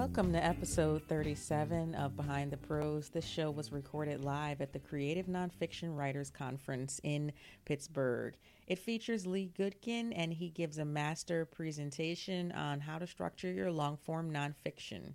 Welcome to episode 37 of Behind the Prose. This show was recorded live at the Creative Nonfiction Writers Conference in Pittsburgh. It features Lee Gutkind, and he gives a master presentation on how to structure your long form nonfiction.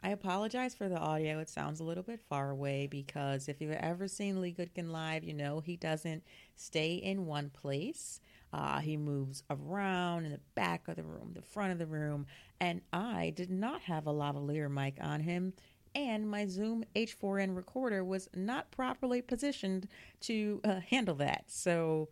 I apologize for the audio. It sounds a little bit far away because if you've ever seen Lee Gutkind live, you know he doesn't stay in one place. Uh, he moves around in the back of the room, the front of the room, and I did not have a lavalier mic on him, and my Zoom H4n recorder was not properly positioned to uh, handle that. So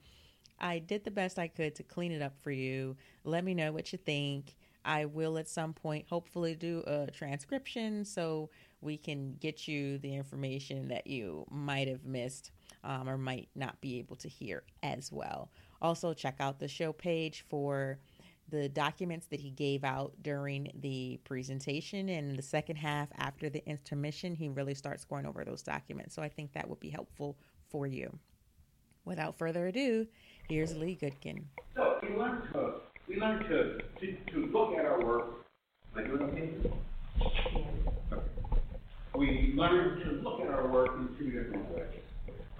I did the best I could to clean it up for you. Let me know what you think. I will at some point hopefully do a transcription so we can get you the information that you might have missed um, or might not be able to hear as well. Also, check out the show page for the documents that he gave out during the presentation. And the second half, after the intermission, he really starts going over those documents. So I think that would be helpful for you. Without further ado, here's Lee Gutkind. So we learn to we learn to, to, to look at our work. Am I doing okay? We learn to look at our work in two different ways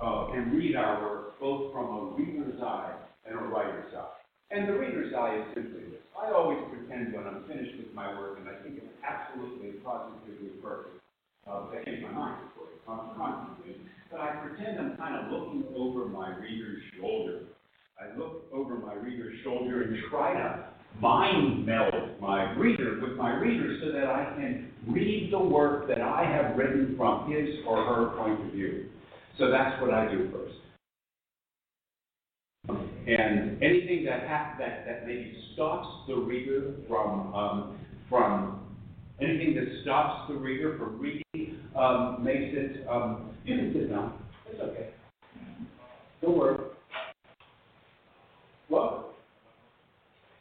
uh, and read our work both from a reader's eye and a writer's eye. And the reader's eye is simply this. I always pretend when I'm finished with my work and I think it's absolutely positively perfect. Uh, I change my mind, of course, constantly. But I pretend I'm kind of looking over my reader's shoulder. I look over my reader's shoulder and try to mind meld my reader with my reader so that I can read the work that I have written from his or her point of view. So that's what I do first. And anything that ha- that that maybe stops the reader from um, from anything that stops the reader from reading um, makes it. Um, you can sit. It's okay. Don't worry. Well,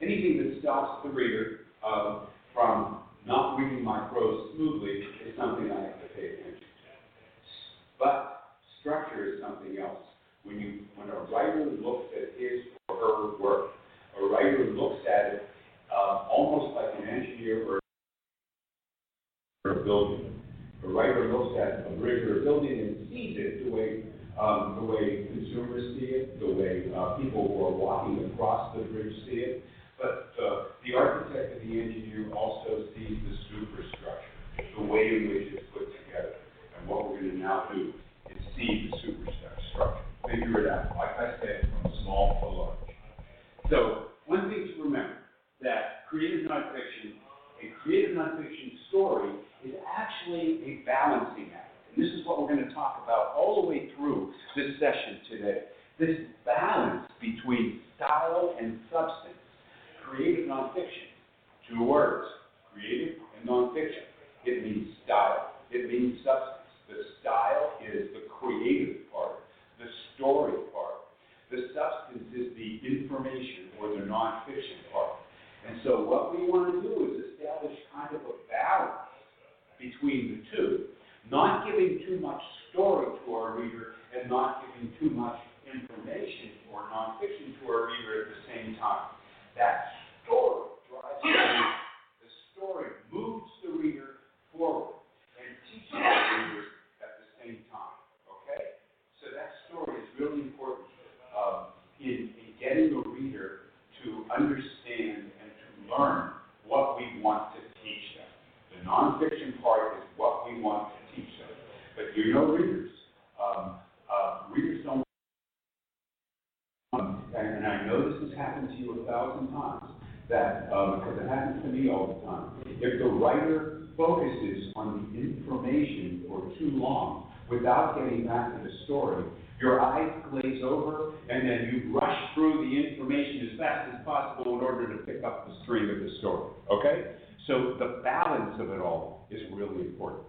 anything that stops the reader um, from not reading my prose smoothly is something I have to pay attention to. But structure is something else. When you when a writer looks at his or her work, a writer looks at it uh, almost like an engineer or a building. A writer looks at a bridge or a building and sees it the way um, the way consumers see it, the way uh, people who are walking across the bridge see it. But uh, the architect and the engineer also sees the superstructure, the way in which it's put together. And what we're going to now do is see the superstructure, figure it out, like I said, from small to large. So one thing to remember, that creative nonfiction, a creative nonfiction story is actually a balancing act. And this is what we're going to talk about all the way through this session today. This balance between style and substance. Creative nonfiction, two words, creative and nonfiction. It means style, it means substance. The style is the creative part, the story part. The substance is the information or the nonfiction part. And so what we want to do is establish kind of a balance between the two not giving too much story to our reader and not giving too much information or nonfiction to our reader at the same time. That story drives the. The story moves the reader forward and teaches the reader at the same time. Okay? So that story is really important um, in, in getting the reader to understand and to learn what we want to teach them. The nonfiction part is what we want to teach them. But you know readers. Um, uh, readers don't. And, and I know this has happened to you a thousand times, that um, because it happens to me all the time. If the writer focuses on the information for too long without getting back to the story, your eyes glaze over, and then you rush through the information as fast as possible in order to pick up the stream of the story. Okay? So the balance of it all is really important.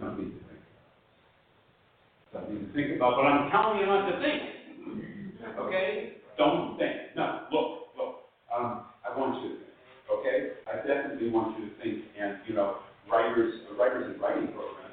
Something to think. Something to think about, but I'm telling you not to think. Okay? Don't think. No, look, look. Um, I want you to think. Okay? I definitely want you to think, and you know, writers, writers and writing programs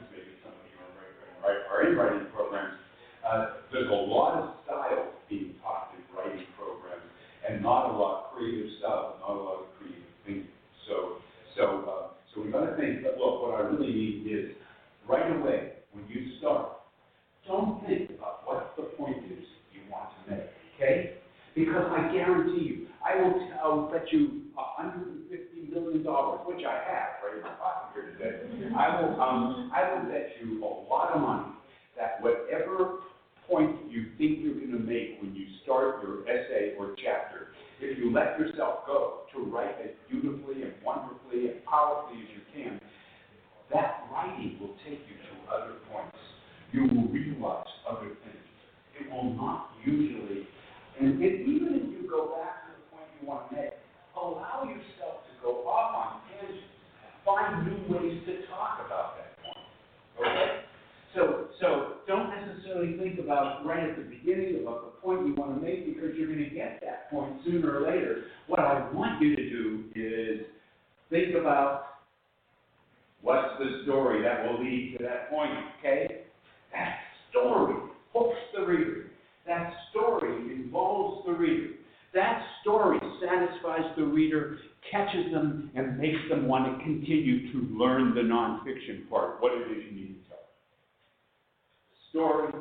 The story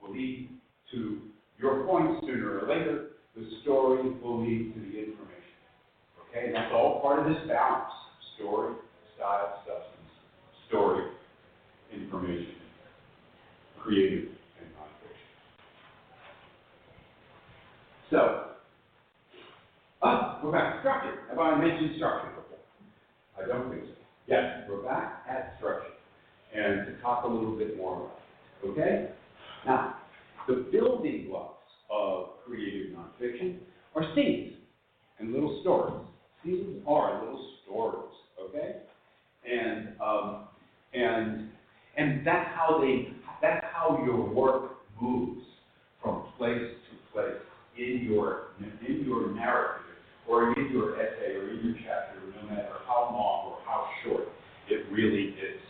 will lead to your point sooner or later. The story will lead to the information. Okay, that's all part of this balance story, style, substance, story, information, creative, and nonfiction. So, oh, we're back to structure. Have I mentioned structure before? I don't think so. Yes, we're back at structure. And to talk a little bit more about Okay? Now, the building blocks of creative nonfiction are scenes and little stories. Scenes are little stories, okay? And um, and and that's how they that's how your work moves from place to place in your in your narrative or in your essay or in your chapter, no matter how long or how short it really is.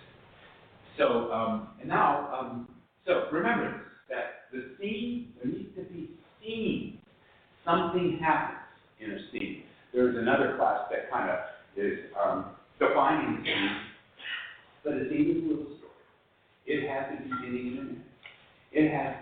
So um, and now. Um, so remember that the scene, there needs to be seen. Something happens in a scene. There's another class that kind of is um, defining scene, but a scene is a little story. It has a beginning and an end. It has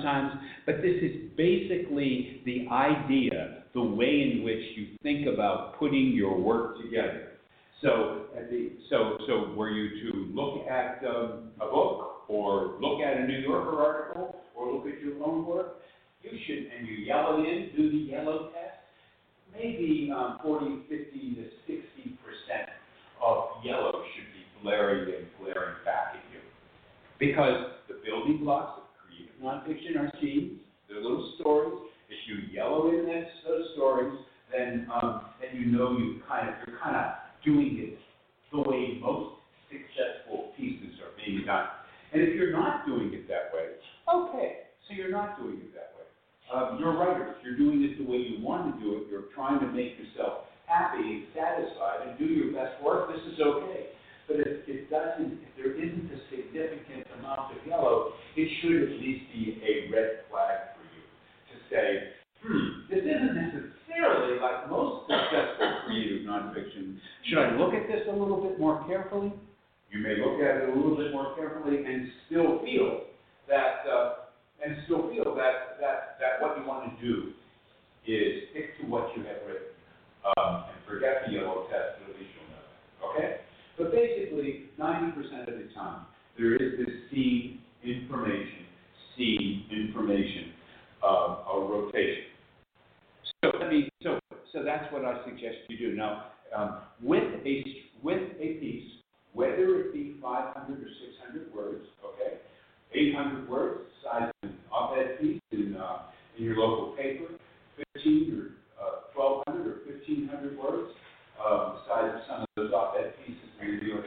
sometimes, but this is basically the idea, the way in which you think about putting your work together. So, the, so, so were you to look at um, a book, or look at a New Yorker article, or look at your own work, you should, and you yellow in, do the yellow test, maybe um, 40, 50 to 60 percent of yellow should be blaring and glaring back at you. Because the building blocks nonfiction are scenes, they're little stories. If you yellow in that, those stories, then um, then you know you kind of you're kind of doing it the way most successful pieces are being done. And if you're not doing it that way, okay, so you're not doing it that way. Um, you're writers. You're doing it the way you want to do it. You're trying to make yourself happy satisfied and do your best work. This is okay. But if it doesn't, if there isn't a significant amount of yellow, it should at least be a red flag for you to say, hmm, this isn't necessarily like most successful creative nonfiction. Should I look at this a little bit more carefully? You may look at it a little bit more carefully and still feel that, uh, and still feel that, that, that what you want to do is stick to what you have written. Um, and forget the yellow test, at least you'll know okay? But basically, ninety percent of the time, there is this seed information, seed information, um, a rotation. So let me, so, so that's what I suggest you do. Now, um, with a, with a piece, whether it be five hundred or six hundred words, okay? Eight hundred words, size of an op-ed piece in, uh, in your local paper, fifteen or, uh, twelve hundred or fifteen hundred words, uh, the size of some of those op-ed pieces New York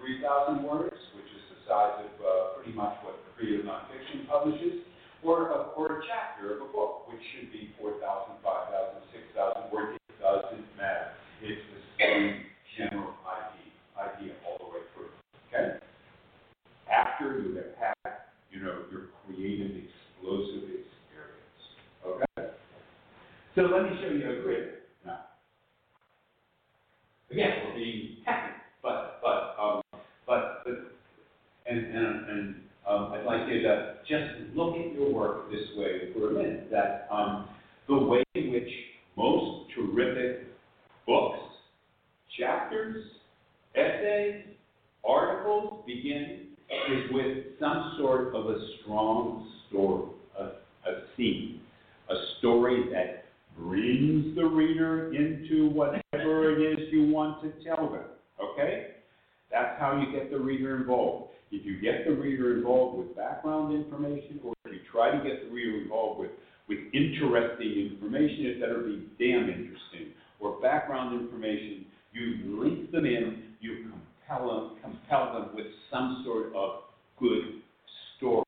three thousand words, which is the size of, uh, pretty much what creative nonfiction publishes, or a, or a chapter of a book, which should be 4,000, 5,000, 6,000 words. It doesn't matter. It's the same general idea, idea all the way through. Okay? After you have had, you know, your creative, explosive experience. Okay? So let me show you a grid now. Again, we're being technical, but, but, um, but, but, and, and, and, um, I'd like you to just look at your work this way for a minute, that, um, the way in which most terrific books, chapters, essays, articles begin is with some sort of a strong story, a, a scene, a story that brings the reader into whatever it is you want to tell them. Okay? That's how you get the reader involved. If you get the reader involved with background information, or if you try to get the reader involved with, with interesting information, it better be damn interesting. Or background information, you link them in, you compel them, compel them with some sort of good story.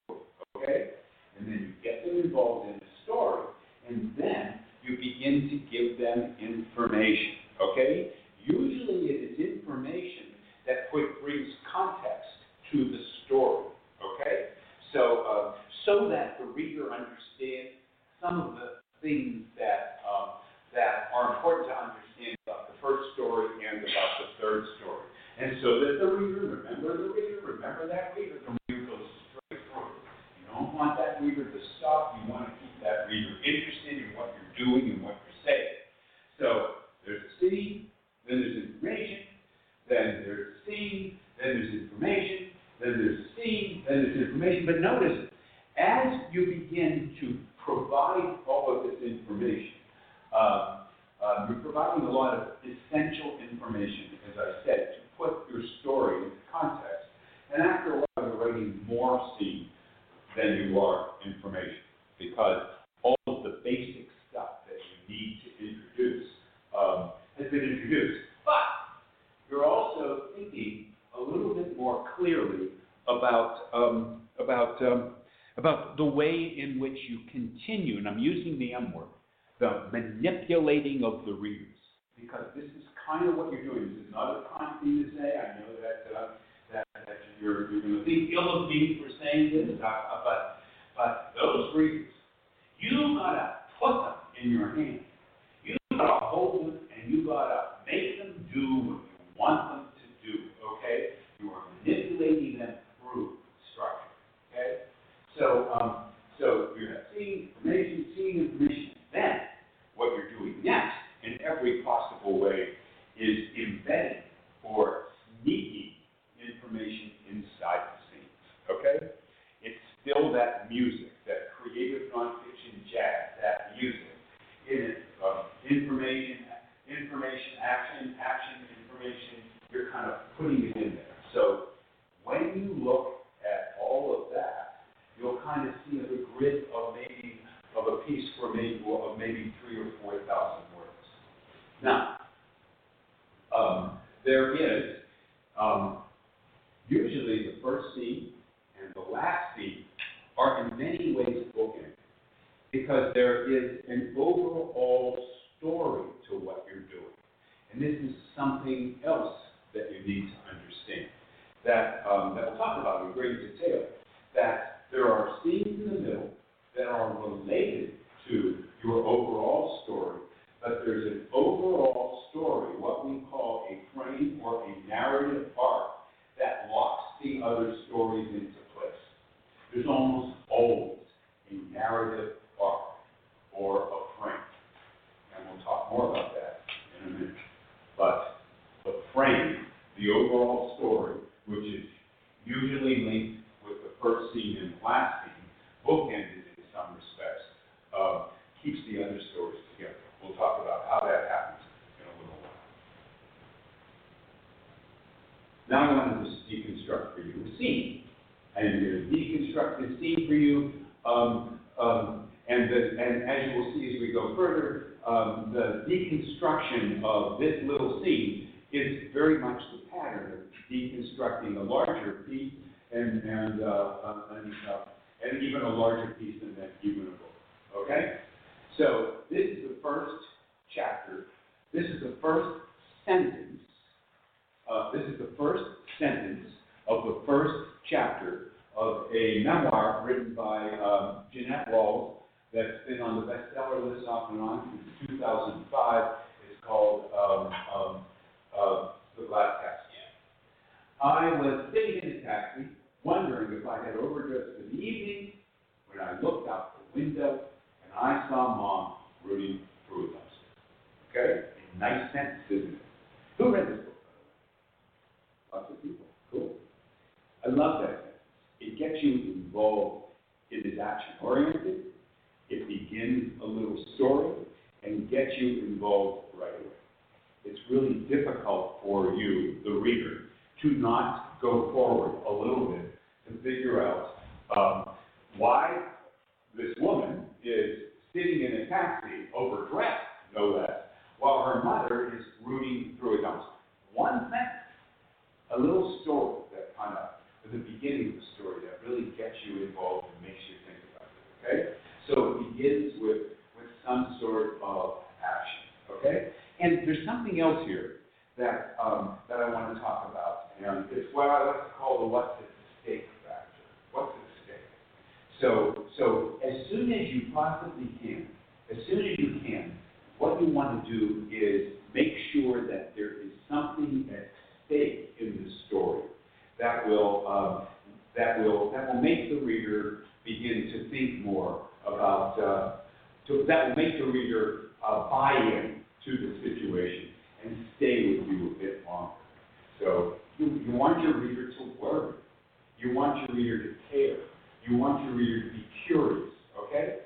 Okay? And then you get them involved in the story, and then you begin to give them information. Okay? Usually it is information that brings context to the story. Okay? So, uh, so that the reader understands some of the things that um, that are important to understand about the first story and about the third story. And so that the reader, remember the reader, remember that reader, the reader goes straight through. You don't want that reader to stop. You want to keep that reader interested in what you're doing and what you're saying. So there's a scene, then there's information, then there's a scene, then there's information, then there's scene, then there's information. But notice, as you begin to provide all of this information, uh, uh, you're providing a lot of essential information, as I said, to put your story into context. And after a while, you're writing more scene than you are information, because all of the basic stuff that you need to introduce um, has been introduced. But you're also thinking a little bit more clearly about um, about um, about the way in which you continue, and I'm using the M word, the manipulating of the readers, because this is kind of what you're doing. This is not a kind thing to say. I know that uh, that, that you're, you're going to think ill of me for saying this, uh, but but those readers, you gotta put them in your hand. You gotta hold them, and you gotta make them do what you want them to do. Okay? You manipulating them through structure. Okay? So, um, so you have seeing information, seeing information. Then, what you're doing next, in every possible way, is embedding or sneaking information inside the scenes. Okay? It's still that music, that creative nonfiction jazz, that music. It, um, information, information, action, action, information. You're kind of putting it in there. So when you look at all of that, you'll kind of see the grid of maybe of a piece for maybe of maybe three or four thousand words. Now, um, there is um, usually the first scene and the last scene are in many ways bookended because there is an overall story to what you're doing. And this is something else that you need to that, um, that we'll talk about in great detail, that there are scenes in the middle that are related to your overall story, but there's an overall story, what we call a frame or a narrative arc, that locks the other stories into place. There's almost always a narrative arc or a frame. And we'll talk more about that in a minute. But the frame, the overall story, which is usually linked with the first scene and the last scene, bookended in some respects, uh, keeps the other stories together. We'll talk about how that happens in a little while. Now I want to just deconstruct for you a scene. and I'm going to deconstruct the scene for you, um, um, and, the, and as you will see as we go further, um, the deconstruction of this little scene is very much the pattern of deconstructing a larger piece and, and, uh, uh, and, uh, and even a larger piece than that, a book. Okay? So this is the first chapter. This is the first sentence. Uh, this is the first sentence of the first chapter of a memoir written by um, Jeanette Walls that's been on the bestseller list off and on since 2005. It's called um, um, uh, The Glass Taxi. I was sitting in a taxi, wondering if I had overdosed in the evening, when I looked out the window and I saw Mom rooting through a dumpster. Okay? A nice sentence, isn't it? Who read this book? Lots of people. Cool. I love that. It gets you involved. It is action oriented. It begins a little story and gets you involved right away. It's really difficult for you, the reader, to not go forward a little bit to figure out um, why this woman is sitting in a taxi, overdressed, no less, while her mother is rooting through a dumpster. One sentence, a little story that kind of, at the beginning of the story, that really gets you involved and makes you think about it. Okay? So it begins with, with some sort of action. Okay? And there's something else here that, um, that I want to talk about, and it's what I like to call the what's at stake factor. What's at stake? So, so as soon as you possibly can, as soon as you can, what you want to do is make sure that there is something at stake in the story that will um, that will that will make the reader begin to think more about uh, to, that will make the reader uh, buy in to the situation and stay with you a bit longer. So you, you want your reader to worry. You want your reader to care. You want your reader to be curious. Okay?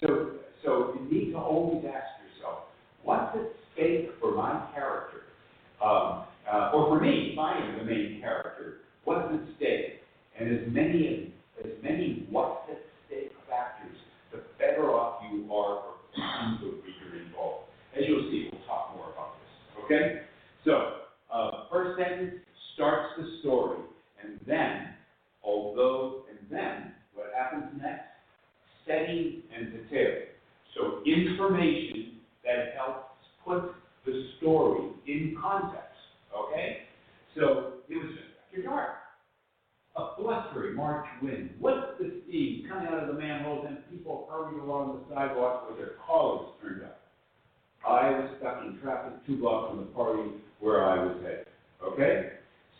So so you need to always ask yourself, what's at stake for my character? Um, uh, or for me, if I am the main character, what's at stake? And as many as, as many what's at stake factors, the better off you are for keeping the reader involved. As you'll see, Okay? So, uh, first sentence starts the story, and then, although, and then, what happens next? Setting and detail. So, information that helps put the story in context. Okay? So, it was just after dark. A blustery March wind What's the steam coming out of the manholes, and people hurried along the sidewalk with their collars turned up. I was stuck in traffic two blocks from the party where I was headed. Okay?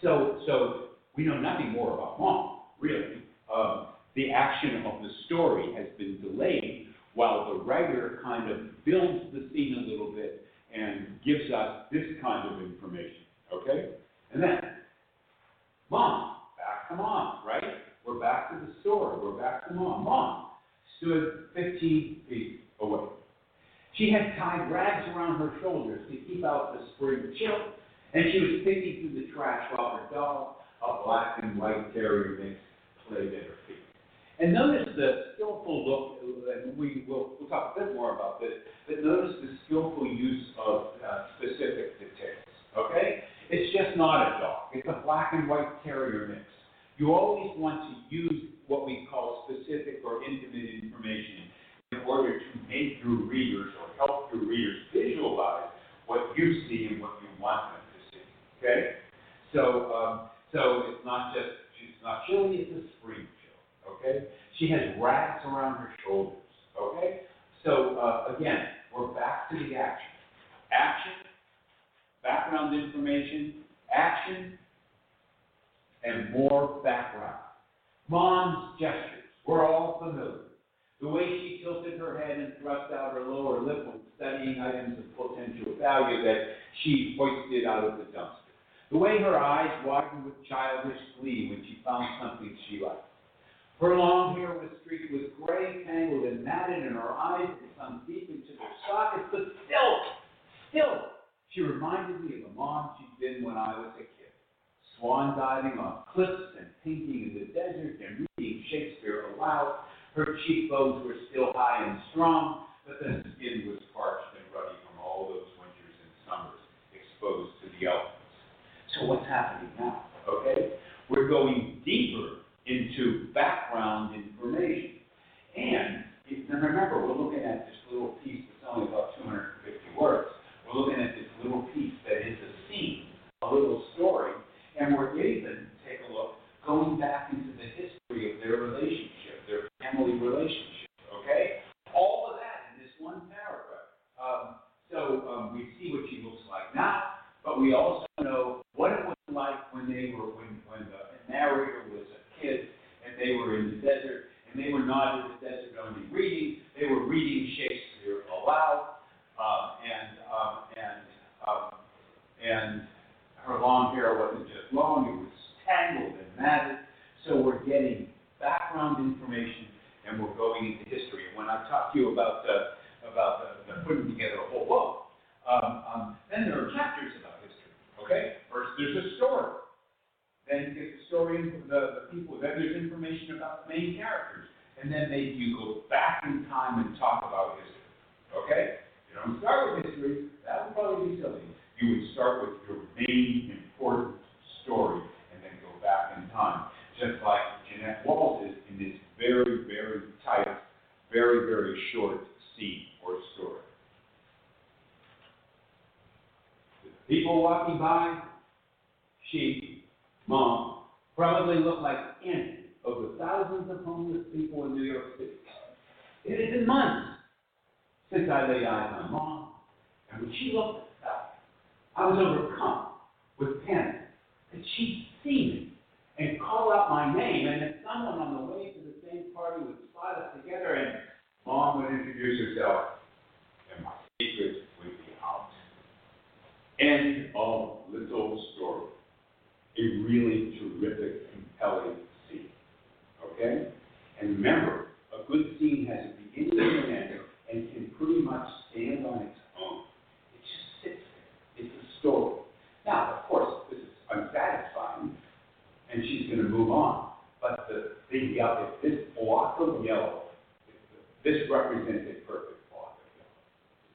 So, so we know nothing more about mom, really. Um, the action of the story has been delayed while the writer kind of builds the scene a little bit and gives us this kind of information. Okay? And then, mom, back to mom, right? We're back to the story. We're back to mom. Mom stood 15 feet away. She had tied rags around her shoulders to keep out the spring chill, and she was picking through the trash while her dog, a black and white terrier mix, played at her feet. And notice the skillful look, and we will we'll talk a bit more about this, but notice the skillful use of uh, specific details. Okay? It's just not a dog. It's a black and white terrier mix. You always want to use what we call specific or intimate information in order to make your readers or help your readers visualize what you see and what you want them to see. Okay? So, um, so it's not just, she's not chilly, it's a spring chill. Okay? She has rags around her shoulders. Okay? So, uh, again, we're back to the action. Action, background information, action, and more background. Mom's gestures, we're all familiar. The way she tilted her head and thrust out her lower lip when studying items of potential value that she hoisted out of the dumpster. The way her eyes widened with childish glee when she found something she liked. Her long hair was streaked with gray, tangled and matted, and her eyes had sunk deep into their sockets, but still, still, she reminded me of the mom she'd been when I was a kid. Swan diving on cliffs and painting in the desert and reading Shakespeare aloud her cheekbones were still high and strong, but the skin was parched and ruddy from all those winters and summers exposed to the elements. So what's happening now? Okay? We're going deeper into background information. And, remember, we're looking at this little piece that's only about 250 words. We're looking at this little piece that is a scene, a little story, and we're even, take a look, going back into the history of their relationship family relationship, okay? All of that in this one paragraph. Um, so um, we see what she looks like now, but we also know what it was like when they were, when, when the narrator was a kid and they were in the desert, and they were not in the desert only reading, they were reading Shakespeare aloud, uh, and, um, and, um, and her long hair wasn't just long, it was tangled and matted. So we're getting background information and we're going into history. And when I talk to you about the, about the, the putting together a whole book, um, um, then there are chapters about history. Okay? First, there's a story. Then you get the story, the, the people. Then there's information about the main characters. And then maybe you go back in time and talk about history. Okay? You don't start with history. That would probably be silly. You would start with your main important story and then go back in time. Just like Jeanette Walls is in this very, very tight, very, very short scene or story. People walking by, she, mom, probably look like any of the thousands of homeless people in New York City. It has been months since I laid eyes on mom, and when she looked up, I was overcome with panic that she'd see me and call out my name, and that someone on the way to the same party would spot us together, and mom would introduce herself, and my secret would be out. End of little story. A really terrific, compelling scene. Okay? And remember, a good scene has a beginning and an end, and can pretty much stand on its own. It just sits there. It's a story. Now, of course, this is unsatisfying, and she's going to move on. But the thing big yellow, this block of yellow, this represents a perfect block of yellow.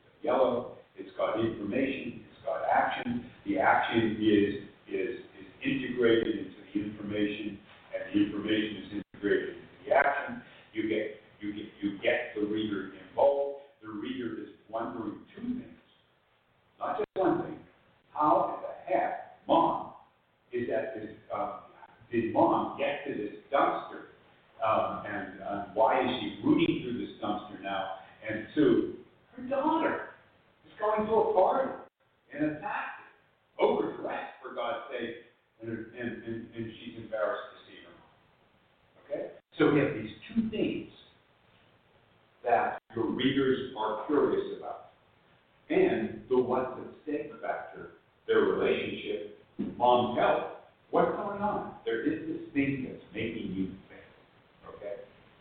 It's yellow, it's got information, it's got action. The action is, is, is integrated into the information, and the information is integrated into the action. You get, you get, you get the reader involved. The reader is wondering two things, not just one thing. How in the heck mom is get this, uh, did mom get to this dumpster? Um, and, uh, why is she rooting through this dumpster now? And two, her daughter is going to a party and attacked it, overdressed for God's sake, and, and, and, and she's embarrassed to see her mom. Okay? So we have these two things that your readers are curious about. And the what's at stake factor, their relationship, mom's health. What's going on? There is this thing that's making you?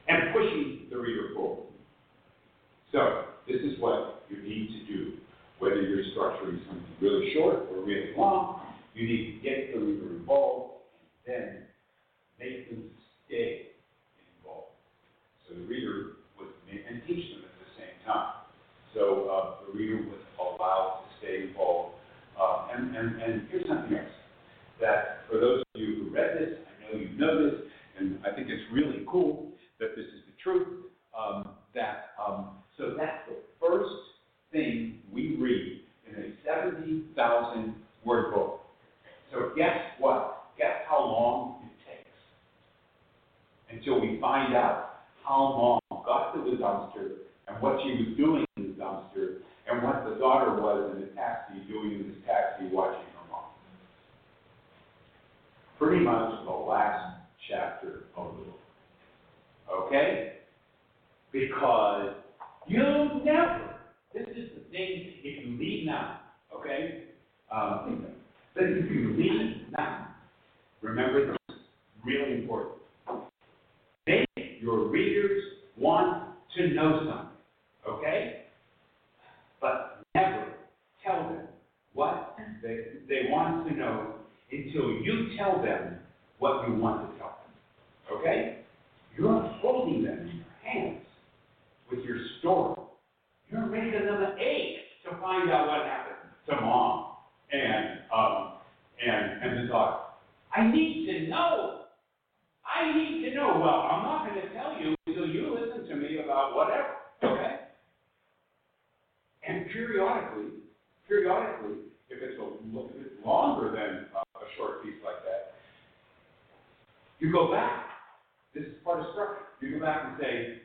And pushing the reader forward. So, this is what you need to do. Whether you're structuring something really short or really long, you need to get the reader involved, and then make them stay involved. So the reader was, and teach them at the same time. So uh, the reader was allowed to stay involved. Uh, and, and, and here's something else that for those of you who read this, I know you know this, and I think it's really cool this is the truth. Um, that um, so that's the first thing we read in a 70,000 word book. So guess what? Guess how long it takes until we find out how long got to the dumpster and what she was doing in the dumpster and what the daughter was in the taxi doing in this taxi watching her mom. Pretty much the last chapter of the book. Okay? Because you never, this is the thing, if you leave now, okay? Um, but if you leave now, remember this, really important. Make your readers want to know something, okay? But never tell them what they, they want to know until you tell them what you want to tell them, okay? You're holding them in your hands with your story. You're making them ache to find out what happened to mom and um and and the daughter. I need to know. I need to know. Well, I'm not going to tell you until you listen to me about whatever. Okay? And periodically, periodically, if it's a little bit longer than uh, a short piece like that, you go back. This is part of structure. You go back and say,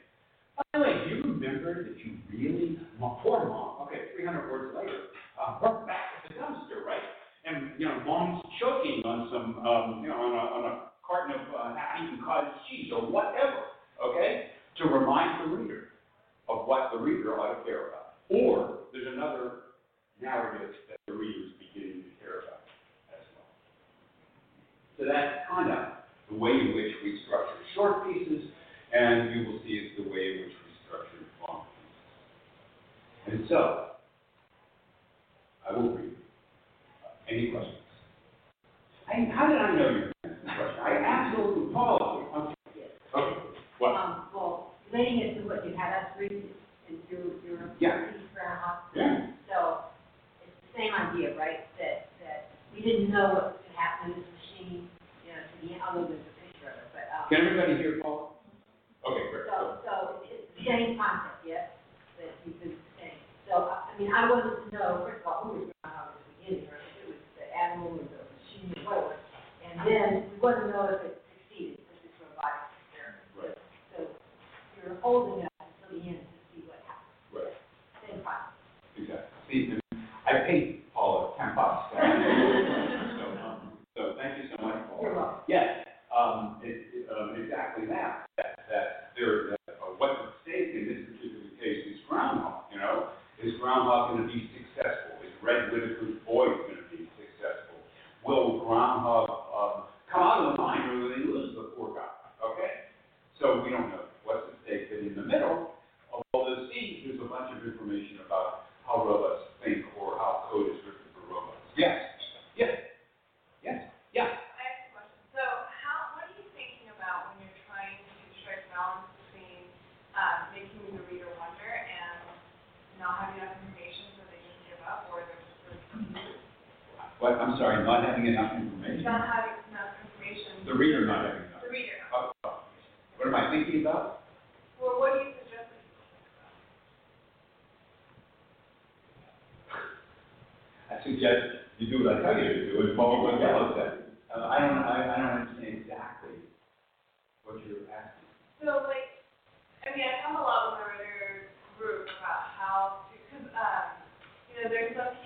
by the way, do you remember that you really, mom, poor mom, okay, 300 words later, uh, we're back at the dumpster, right? And, you know, mom's choking on some, um, you know, on a, on a carton of uh, half-eaten cottage cheese or whatever, okay? To remind the reader of what the reader ought to care about. Or there's another narrative that the reader is beginning to care about as well. So that's kind of the way in which we structure short pieces, and you will see it's the way in which we structure long pieces. And so, I will read. Any questions? I, how did I know you were going to a question? I absolutely, Paul, okay. Okay, what? Um, well, relating it to what you had us read, and your, your Yeah. piece for our Yeah. So, it's the same idea, right, that, that we didn't know what could happen in this machine, know, to the, picture of it, but, um. Can everybody hear Paul? Okay, great. So, so it's the same concept, yes, that you've been saying. So, I I mean, I wanted to know, first of all, who was groundhog at the beginning, or if it was the animal or the machine or whatever. And then we want to know if it succeeded, if it's robotic experiment. Right. So you're holding us until the end to see what happens. Right. Same process. Exactly. See, and I paid Paula ten bucks. So, um, so thank you so much, Paula. You're welcome. Yes, um, um, exactly that, that, that there, that, uh, what's at stake in this particular case is groundhog, you know? Is groundhog gonna be successful? Is Red Whittaker's voice gonna be successful? Will groundhog, What, I'm sorry, not having enough information? Not having enough information. The reader not having enough. The reader. Oh, oh. What am I thinking about? Well, what do you suggest? I suggest you do what I tell you to do and follow what Yellow said. Uh, I don't, I, I don't understand exactly what you're asking. So like, I mean, I come a lot with my writer group about how, because, um, you know, there's some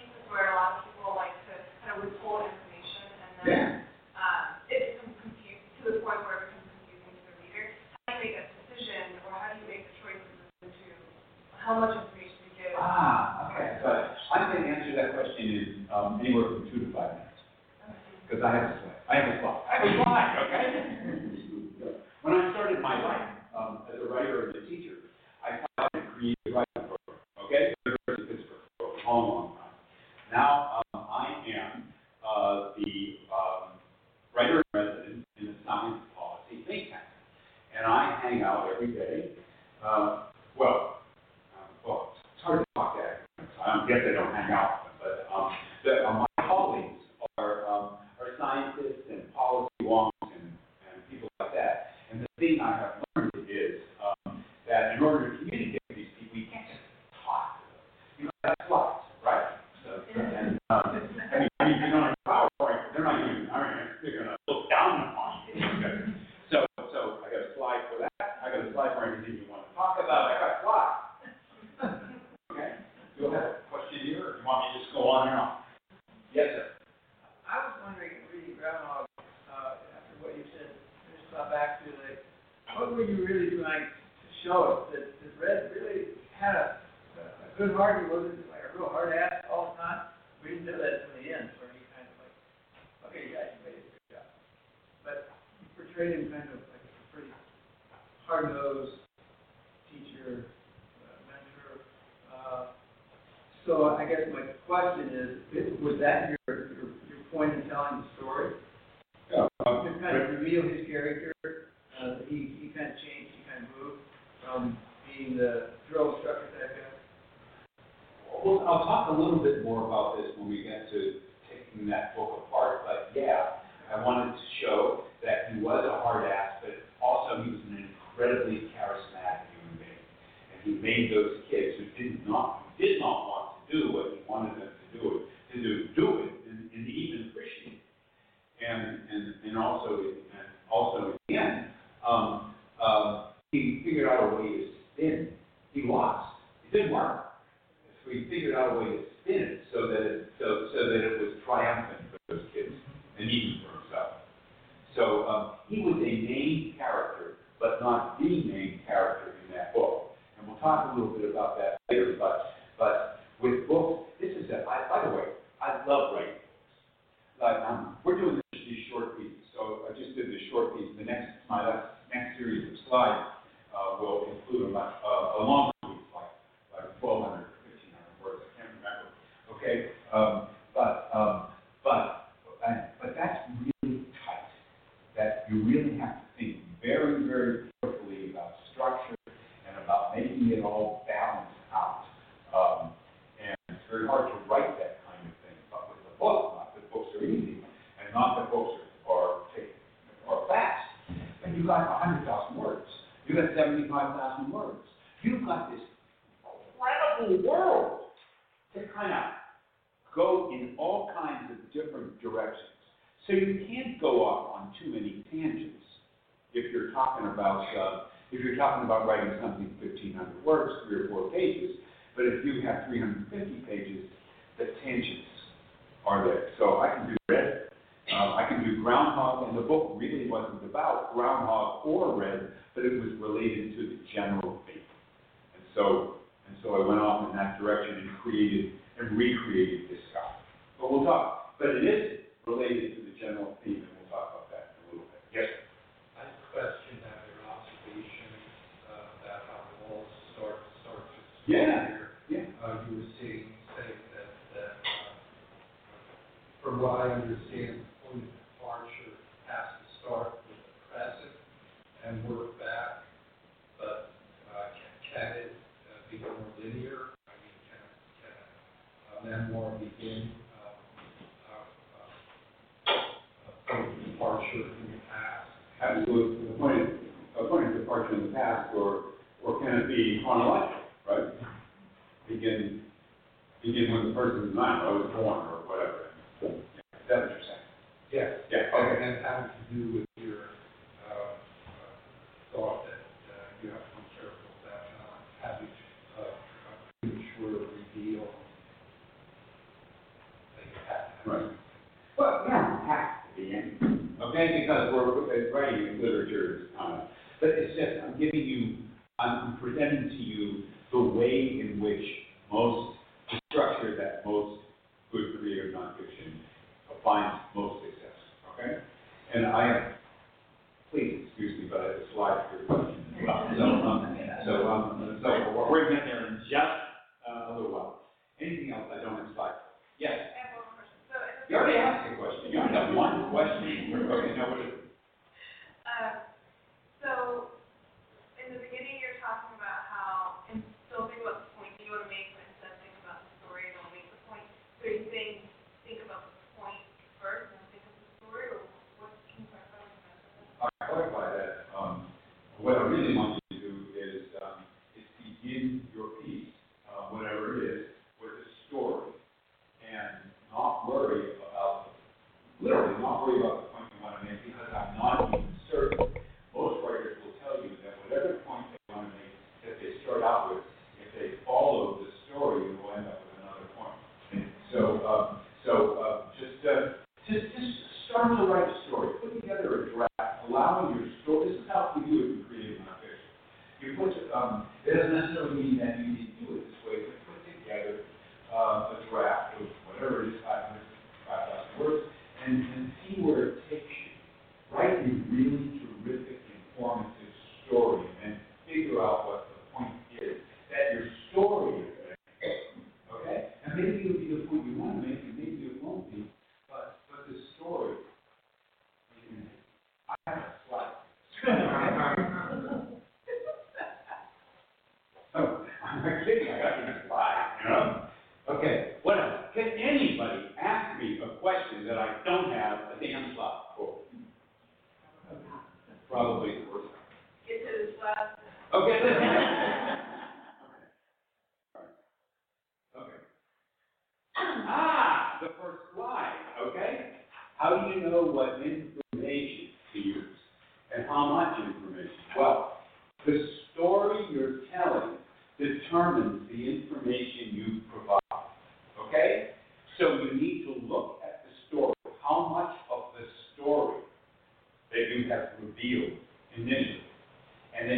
how much information to give. Ah, okay, got. I'm going to answer that question in um, anywhere from two to five minutes. Because I have a slide. I have a slide. I have a slide, okay? when I started my life um, as a writer and a teacher, I thought I would writing program, okay? University of Pittsburgh for a long, long time. Now um, I am uh, the um, writer in residence in the science policy think tank. And I hang out every day going to be chronological, right? Begin, begin when the person is not, or was born, or whatever. Is that what you're saying? Yes. Yeah, okay. And having to do with your, uh, uh, thought that, uh, you have to be careful about not having, a premature uh, reveal that you have. Right. Well, yeah, it has to be, in. okay, because we're, writing literature, uh, but it's just, I'm giving you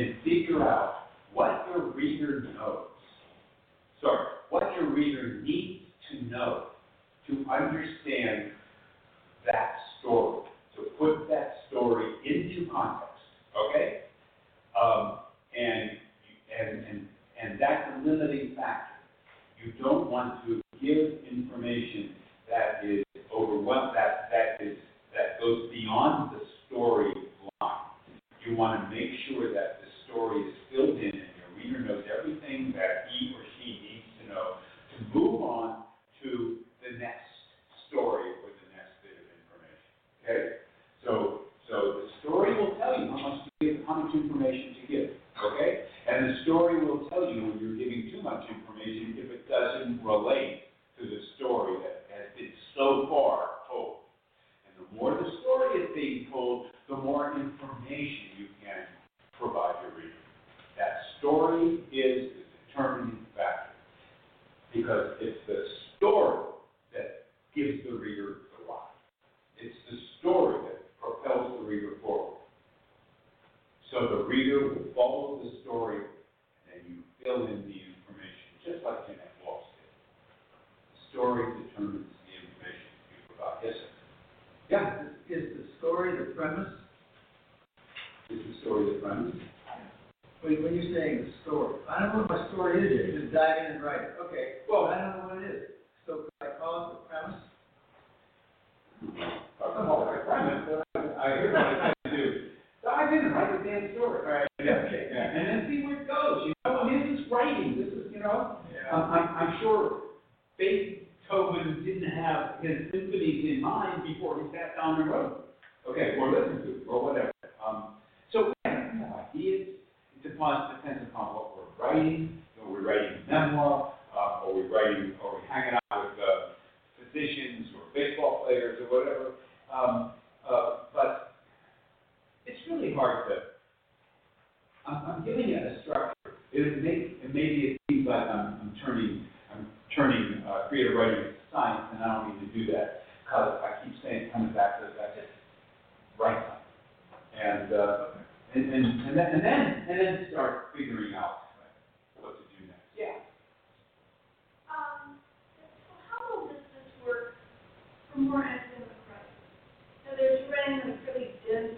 and figure out what your reader knows. Sorry, what your reader needs to know to understand that story, to put that story into context, okay? Um, and, and, and, and that's a limiting factor. You don't want to give information that is overwhelmed, that, that is, that goes beyond the story line. You want to make sure that story is filled in and your reader knows everything that he or she needs to know to move on to the next story or the next bit of information. Okay? So, so the story will tell you how much to give, how much information to give. Okay? And the story will tell you when you're giving too much information if it doesn't relate to the story that has been so far told. And the more the story is being told, the more information you provide your reader. That story is the determining factor. Because it's the story that gives the reader the lie. It's the story that propels the reader forward. So the reader will follow the story and you fill in the information, just like Jeannette Walls did. The story determines the information you provide. Yes, sir. Yeah, Is the story the premise? Is the story the premise? When, when you're saying the story, I don't know what my story is yet, just dive in and write it. Okay, well, I don't know what it is. So could I call it the premise? Oh, the premise, I hear what you're trying to do. So I didn't write the damn story. All right. Okay, and then see where it goes, you know, this is writing, this is, you know, Yeah. Um, I'm, I'm, I'm sure Beethoven didn't have his symphonies in mind before he sat down and wrote. Okay, or listened to, or whatever response depends upon what we're writing. You know, we writing a memoir, uh, or we writing, Are we hanging out with uh, physicians or baseball players or whatever. Um, uh, but it's really hard to. I'm, I'm giving it a structure. It may, it may be it seems like I'm, I'm turning, I'm turning uh, creative writing into science, and I don't need to do that because I keep saying coming back to the fact that write something. And uh, and, and, and, then, and then and then start figuring out what to do next. Yeah. Um, so how will this, work for more as in the So there's random, really dense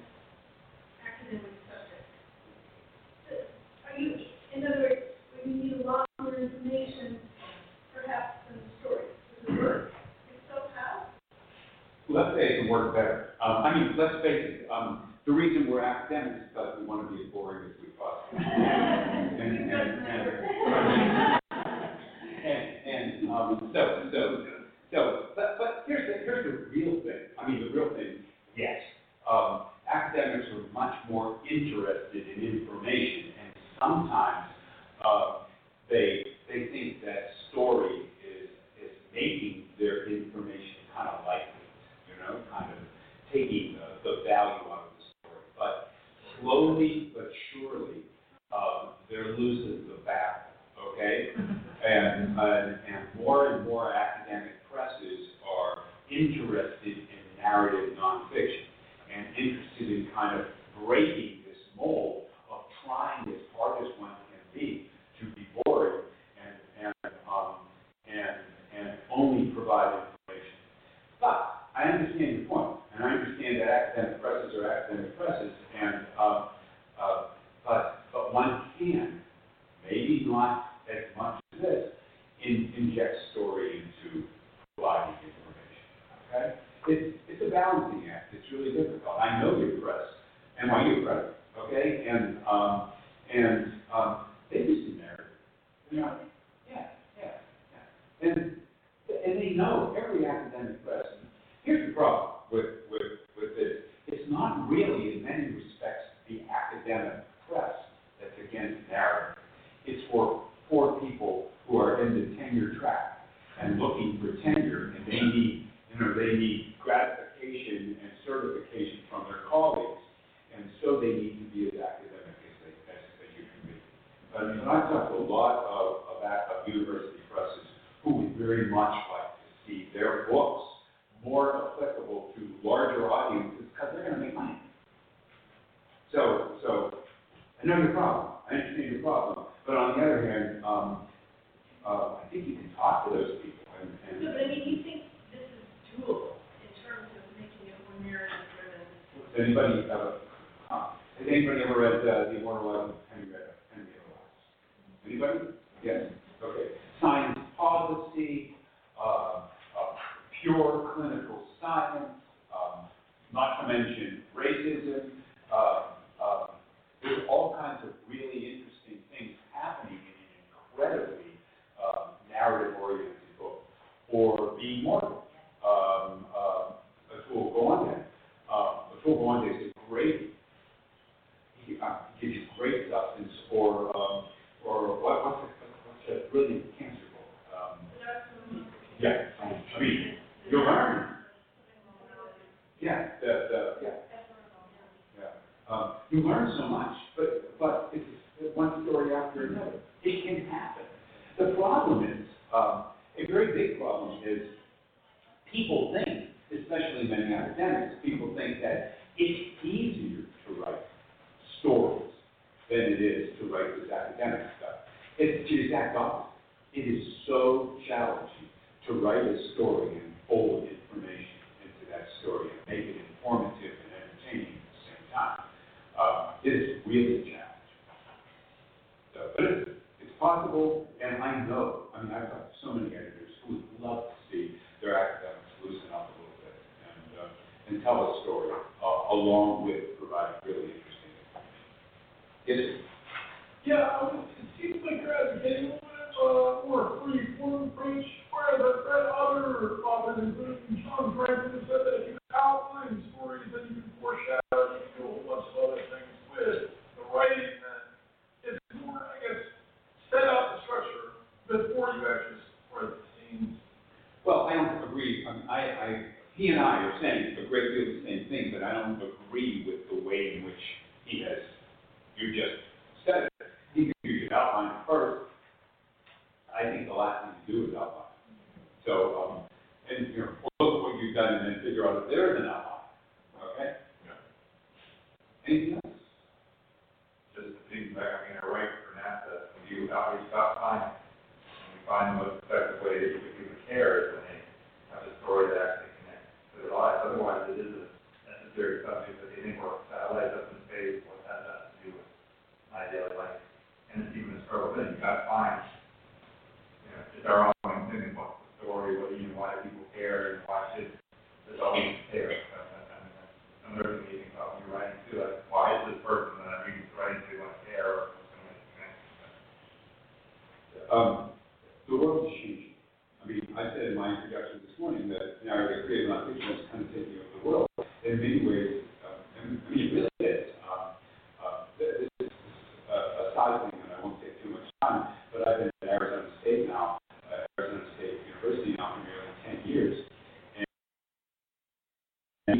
you learn so much.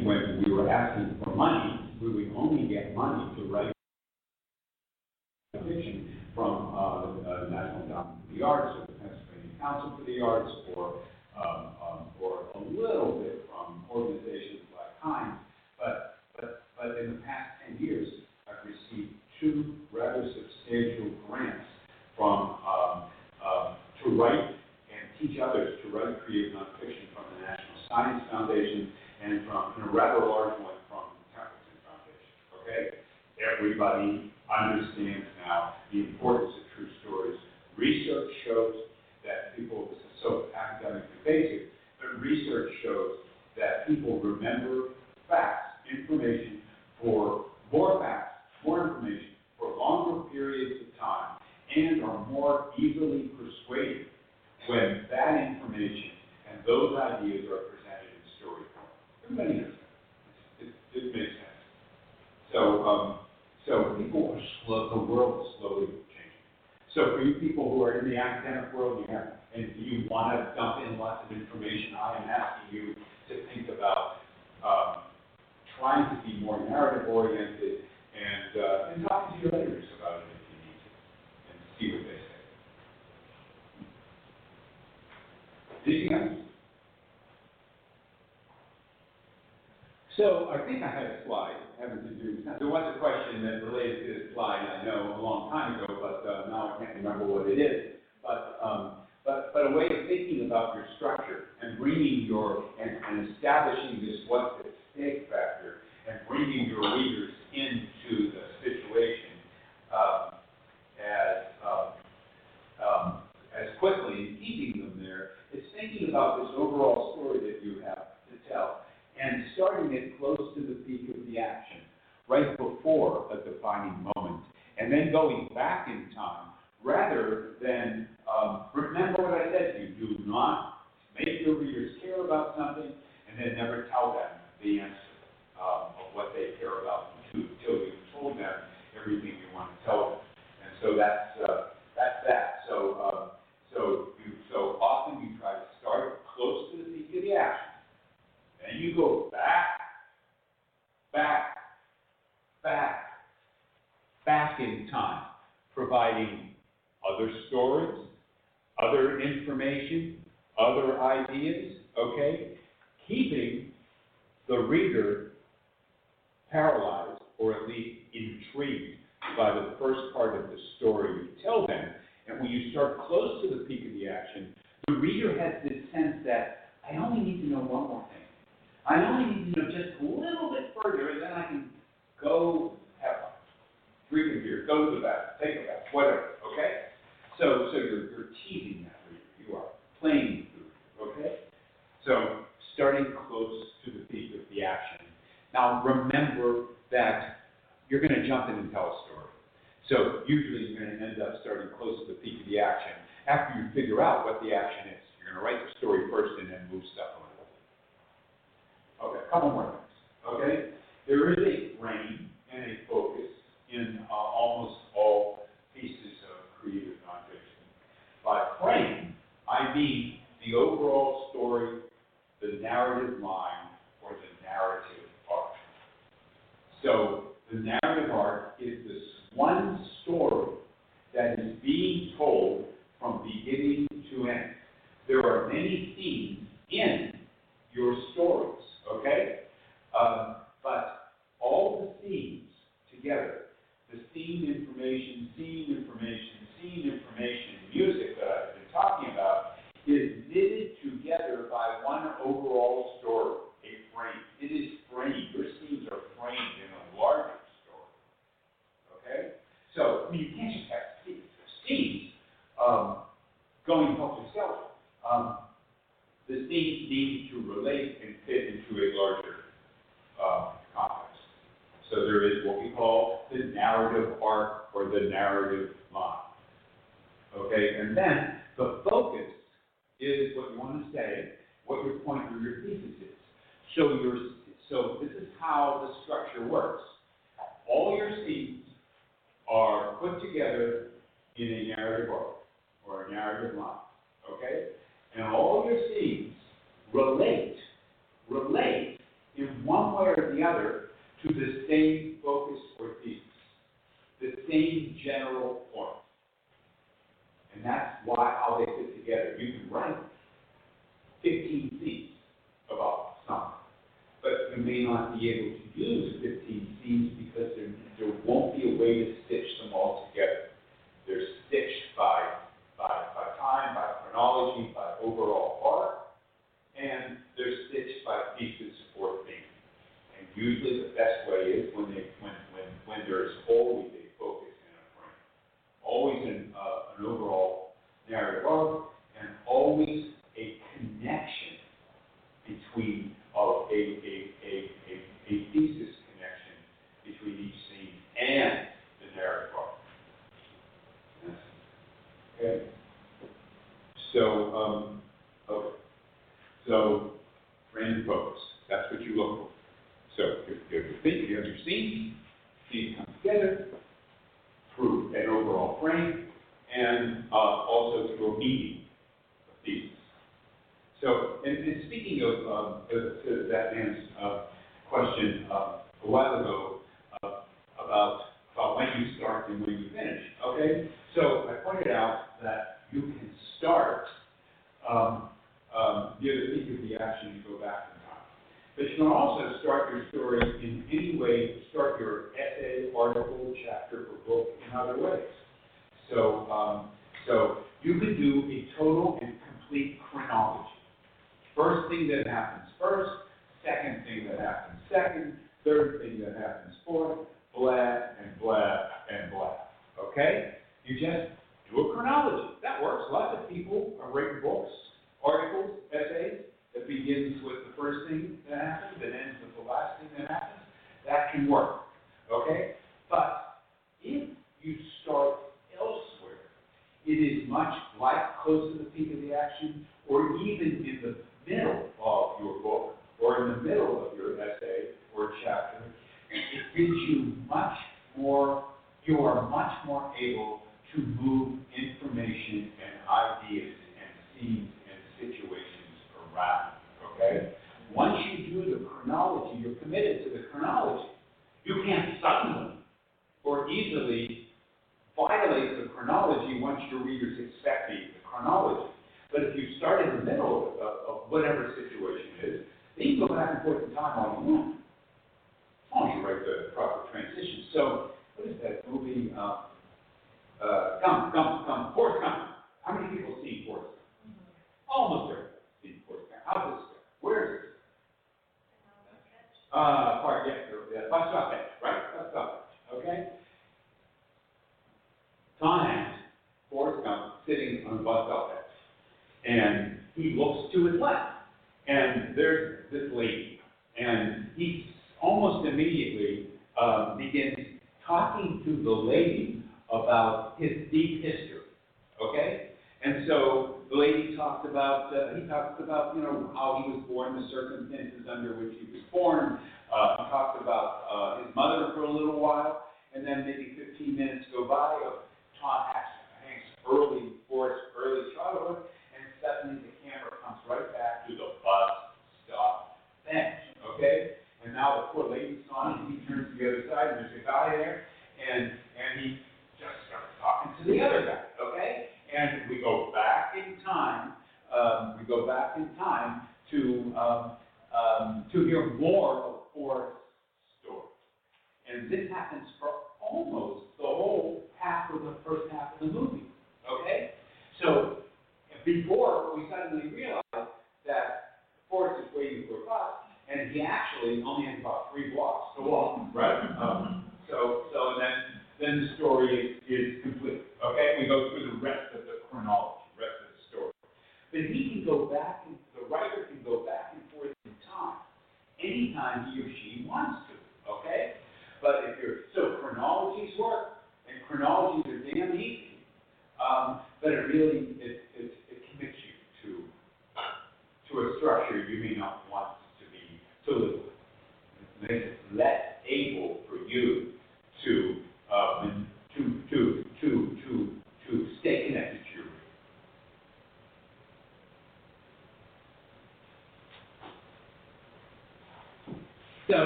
When we were asking for money, we would only get money to write fiction from uh, the uh, National Endowment for the Arts or the Pennsylvania Council for the Arts or um, um, or a little bit from organizations like Heinz. But but but in the past ten years, I've received two rather substantial grants from um, um, to write and teach others to write creative nonfiction from the National Science Foundation and from and a rather large one from the Templeton Foundation. Okay, everybody understands now the importance of true stories. Research shows that people, this is so academically basic, but research shows that people remember facts, information for more facts, more information for longer periods of time, and are more easily persuaded when that information and those ideas are presented in story form. Everybody knows that. It, it makes sense. So, um, so people are slow, the world is slowly changing. So for you people who are in the academic world, you have, and you want to dump in lots of information, I am asking you to think about, um, trying to be more narrative oriented and, uh, and talking to your editors about it if you need to, and see what they say. Anything else? So I think I had a slide having to do, there was a question that related to this slide, I know, a long time ago, but uh, now I can't remember what it is. But, um, but, but a way of thinking about your structure and bringing your, and, and establishing this what's at stake factor and bringing your readers into the situation um, as, um, um, as quickly and keeping them there is thinking about this overall story that you have to tell and starting it close to the peak of the action, right before a defining moment, and then going back in time rather than um, remember what I said to you. Do not make your readers care about something and then never tell them the answer um, of what they care about until you've told them everything you want to tell them. And so that's uh, that's that. So um, so you so often you try to start close to the peak of the action. Then you go back, back, back, back in time, providing other stories, other information, other ideas, okay? Keeping the reader paralyzed or at least intrigued by the first part of the story you tell them. And when you start close to the peak of the action, the reader has this sense that I only need to know one more thing. I only need to know just a little bit further, and then I can go have a drink a beer, go to the bathroom, take a bath, whatever. Okay? So, so you're, you're teasing that reader. You are playing the reader. Okay? So, starting close to the peak of the action. Now, remember that you're going to jump in and tell a story. So, usually you're going to end up starting close to the peak of the action after you figure out what the action is. You're going to write the story first and then move stuff around. Okay, a couple more things. Okay, there is a frame and a focus in uh, almost all pieces of creative nonfiction. By frame, I mean the overall story, the narrative line, or the narrative arc. So the narrative arc is this one story that is being told from beginning to end. There are many themes in your stories, Okay? Um, but all the scenes together, the scene information, scene information, scene information, music that I've been talking about, is knitted together by one overall story, a frame. It is framed. Your scenes are framed in a larger story. Okay? So, I mean, you can't just have scenes. Seeds um, going helter-skelter. Um, this needs, needs to relate and fit into a larger uh, context. So there is what we call the narrative arc or the narrative line. Okay, and then the focus is what you want to say, what your point or your thesis is. So your so this is how the structure works. All your scenes are put together in a narrative arc or a narrative line. Okay? And all your seeds relate, relate in one way or the other to the same focus or thesis, the same general point. And that's why how they fit together. You can write 15 seeds about something, but you may not be able to use 15 you know,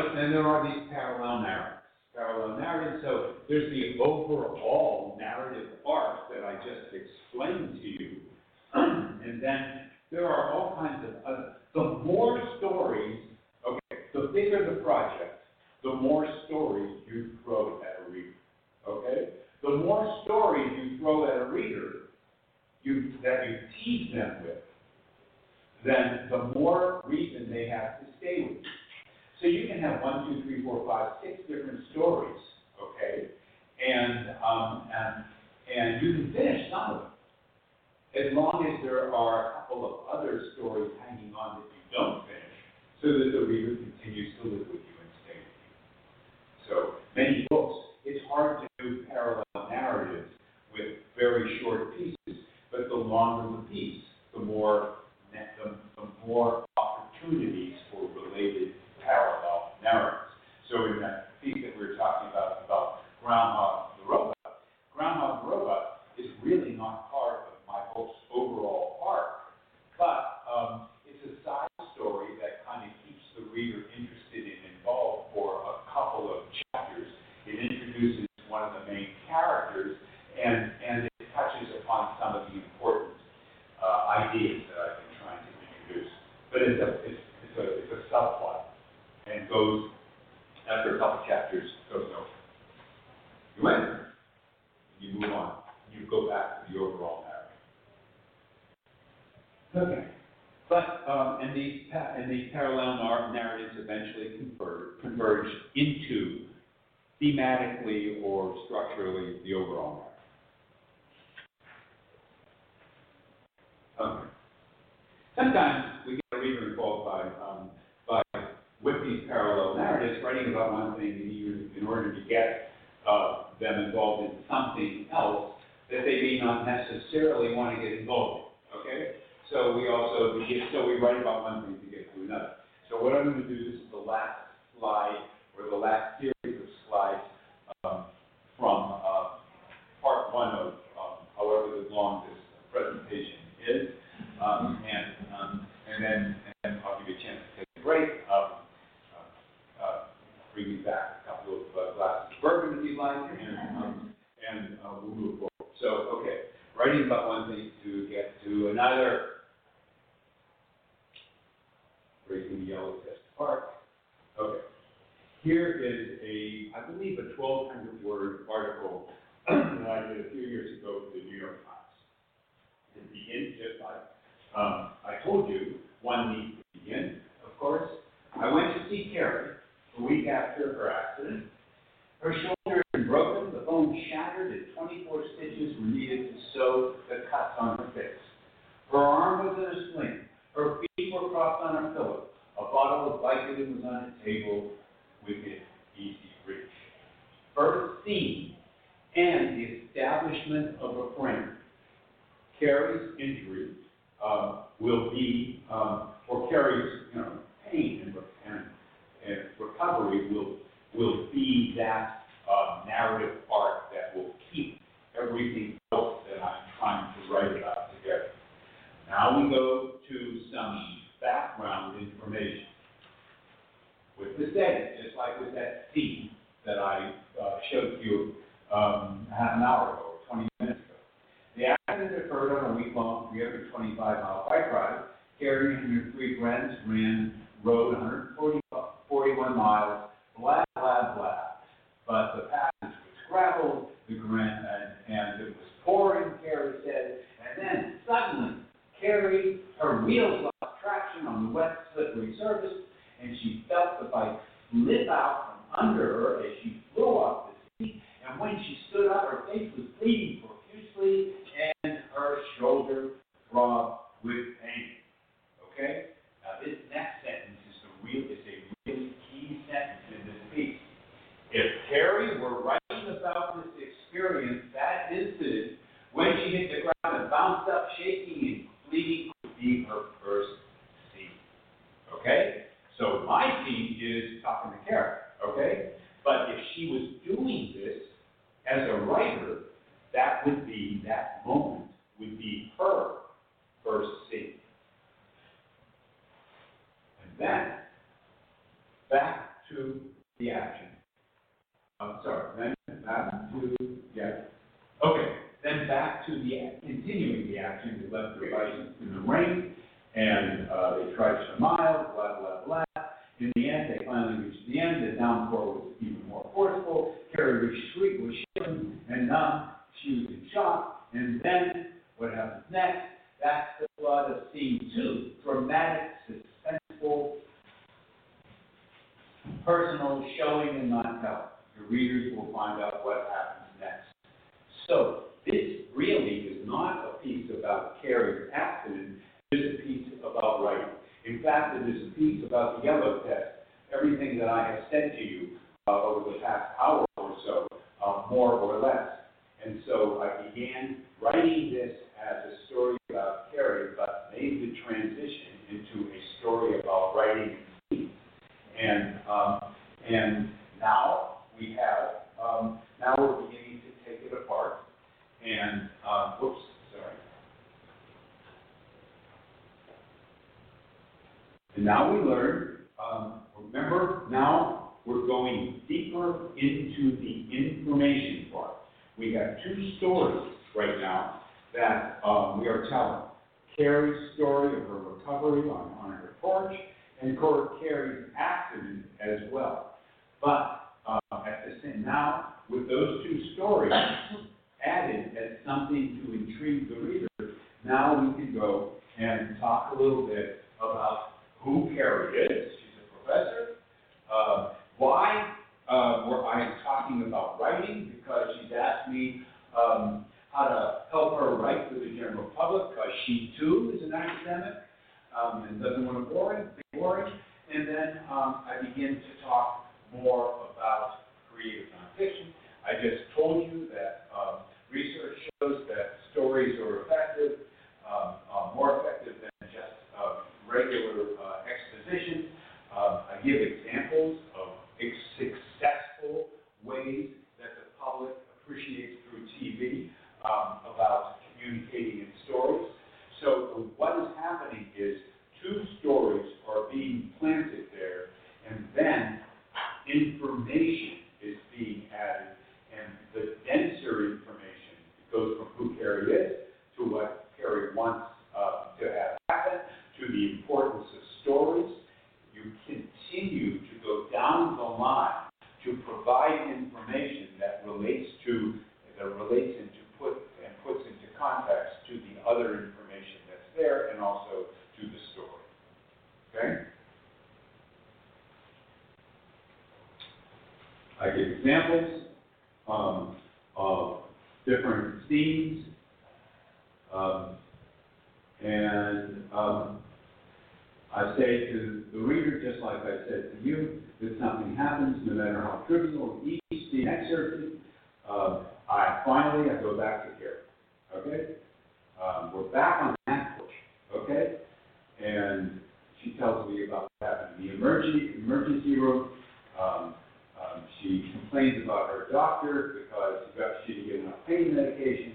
And there are these parallel narratives, parallel narratives. So there's the overall as long as there are a couple of other stories hanging on that you don't finish, so that the reader continues to live with you and stay with you. So many books, it's hard to do parallel narratives with very short pieces, but the longer the piece, the more the, the more opportunities for related parallel narratives. So in that piece that we were talking about about Groundhog structurally of a friend, Carrie's injury uh, will be, um, or Carrie's you know, pain and, and, and recovery will, will be that uh, narrative arc that will keep everything else that I'm trying to write about together. Now we go to some background information. With the data, just like with that scene that I uh, showed you um, half an hour ago, 20 minutes ago. The accident occurred on a week-long 325-mile bike ride carrying him three friends Ran Road 141 miles, blah, blah, blah. But the passage was gravel, the Grant, and, and it was pouring, Carrie said, and then suddenly Carrie, her wheels lost traction on the wet, slippery surface, and she felt the bike slip out from under her as she flew off the seat and when she stood up, her face was bleeding profusely, and her shoulder throbbed with pain. Okay? Now, this next sentence is the real, is a really key sentence in this piece. If Terry were writing about this experience, that incident, when she hit the ground and bounced up, shaking and bleeding, would be her first scene. Okay? So my scene is talking to Kara. Okay? But if she was doing this as a writer, that would be, that moment would be her first scene. And then, back to the action. I'm sorry, then back to, yeah, okay, then back to the, continuing the action, they left their license in the rain, and, uh, they trudged a mile, blah, blah, blah. In the end, they finally reached the end, the downpour was even more forceful, Carrie shriek, was shivering, and she was in and then, what happens next? That's the plot of scene two, dramatic, suspenseful, personal showing and not telling. The readers will find out what happens next. So, this really is not a piece about Carrie's accident, it is a piece about writing. In fact, it is a piece about the yellow test. Everything that I have said to you uh, over the past hour uh, more or less. And so I began writing this as a story about Carrie, but made the transition into a story about writing and speaking. And um, and now we have um, now we're beginning to take it apart. And uh, whoops, sorry. And now we learn. Um, remember, now we're going deeper into the information part. We have two stories right now that um, we are telling. Carrie's story of her recovery on, on her porch, and Carrie's accident as well. But uh, at the same now, with those two stories added as something to intrigue the reader, now we can go and talk a little bit about who Carrie is. She's a professor. Uh, why uh, were I am talking about writing? Because she's asked me um, how to help her write for the general public, because she too is an academic um, and doesn't want to bore be boring. And then um, I begin to talk more about creative nonfiction. I just told you that um, research shows that stories are effective, um, uh, more effective than just uh, regular uh, exposition. Um, I give examples successful ways that the public appreciates through TV um, about communicating in stories. So what is happening is two stories are being planted there, and then information is being added, and the denser information goes from who Carrie is to what Carrie wants uh, to have happen, to the importance of stories. You continue to go down the line to provide information that relates to that relates into put and puts into context to the other information that's there and also to the story. Okay? I give examples um, of different scenes, um, and um, I say to the reader, just like I said to you, that something happens, no matter how trivial each scene excerpted, um, I finally I go back to here. Okay? Um, we're back on that porch. Okay? And she tells me about happened in the emergency emergency room. Um, um, she complains about her doctor because she didn't get enough pain medication.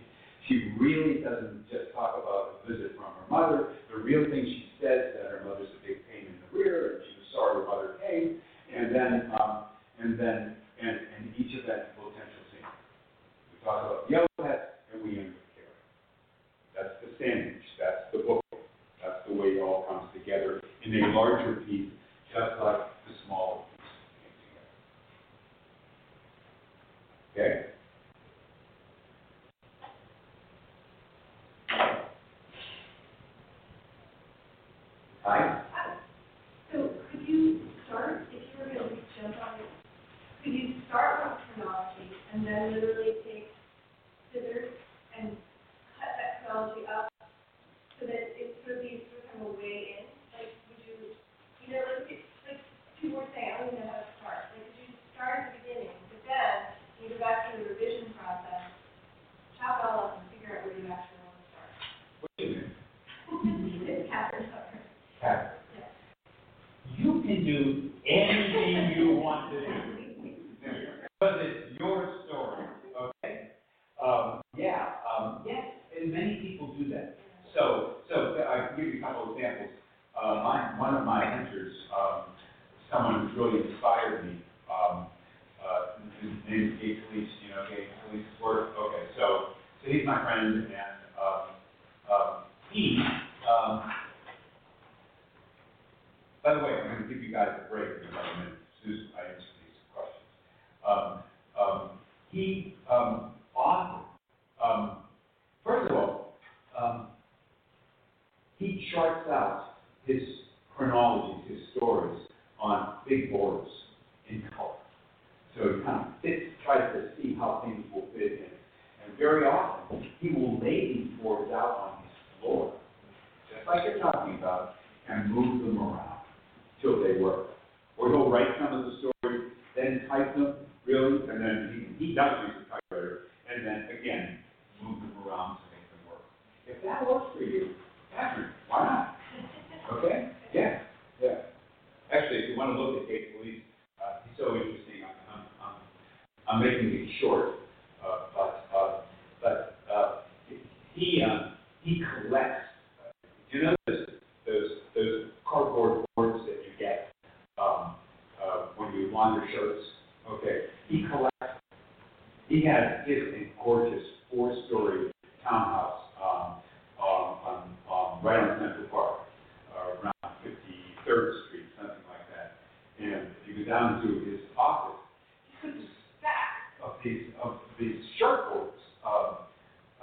She really doesn't just talk about a visit from her mother. The real thing she says that her mother's a big pain in the rear, and she was sorry her mother came. And then, um, and then, and, and each of that potential scene. We talk about yellow do these, of these shirt boards. Um,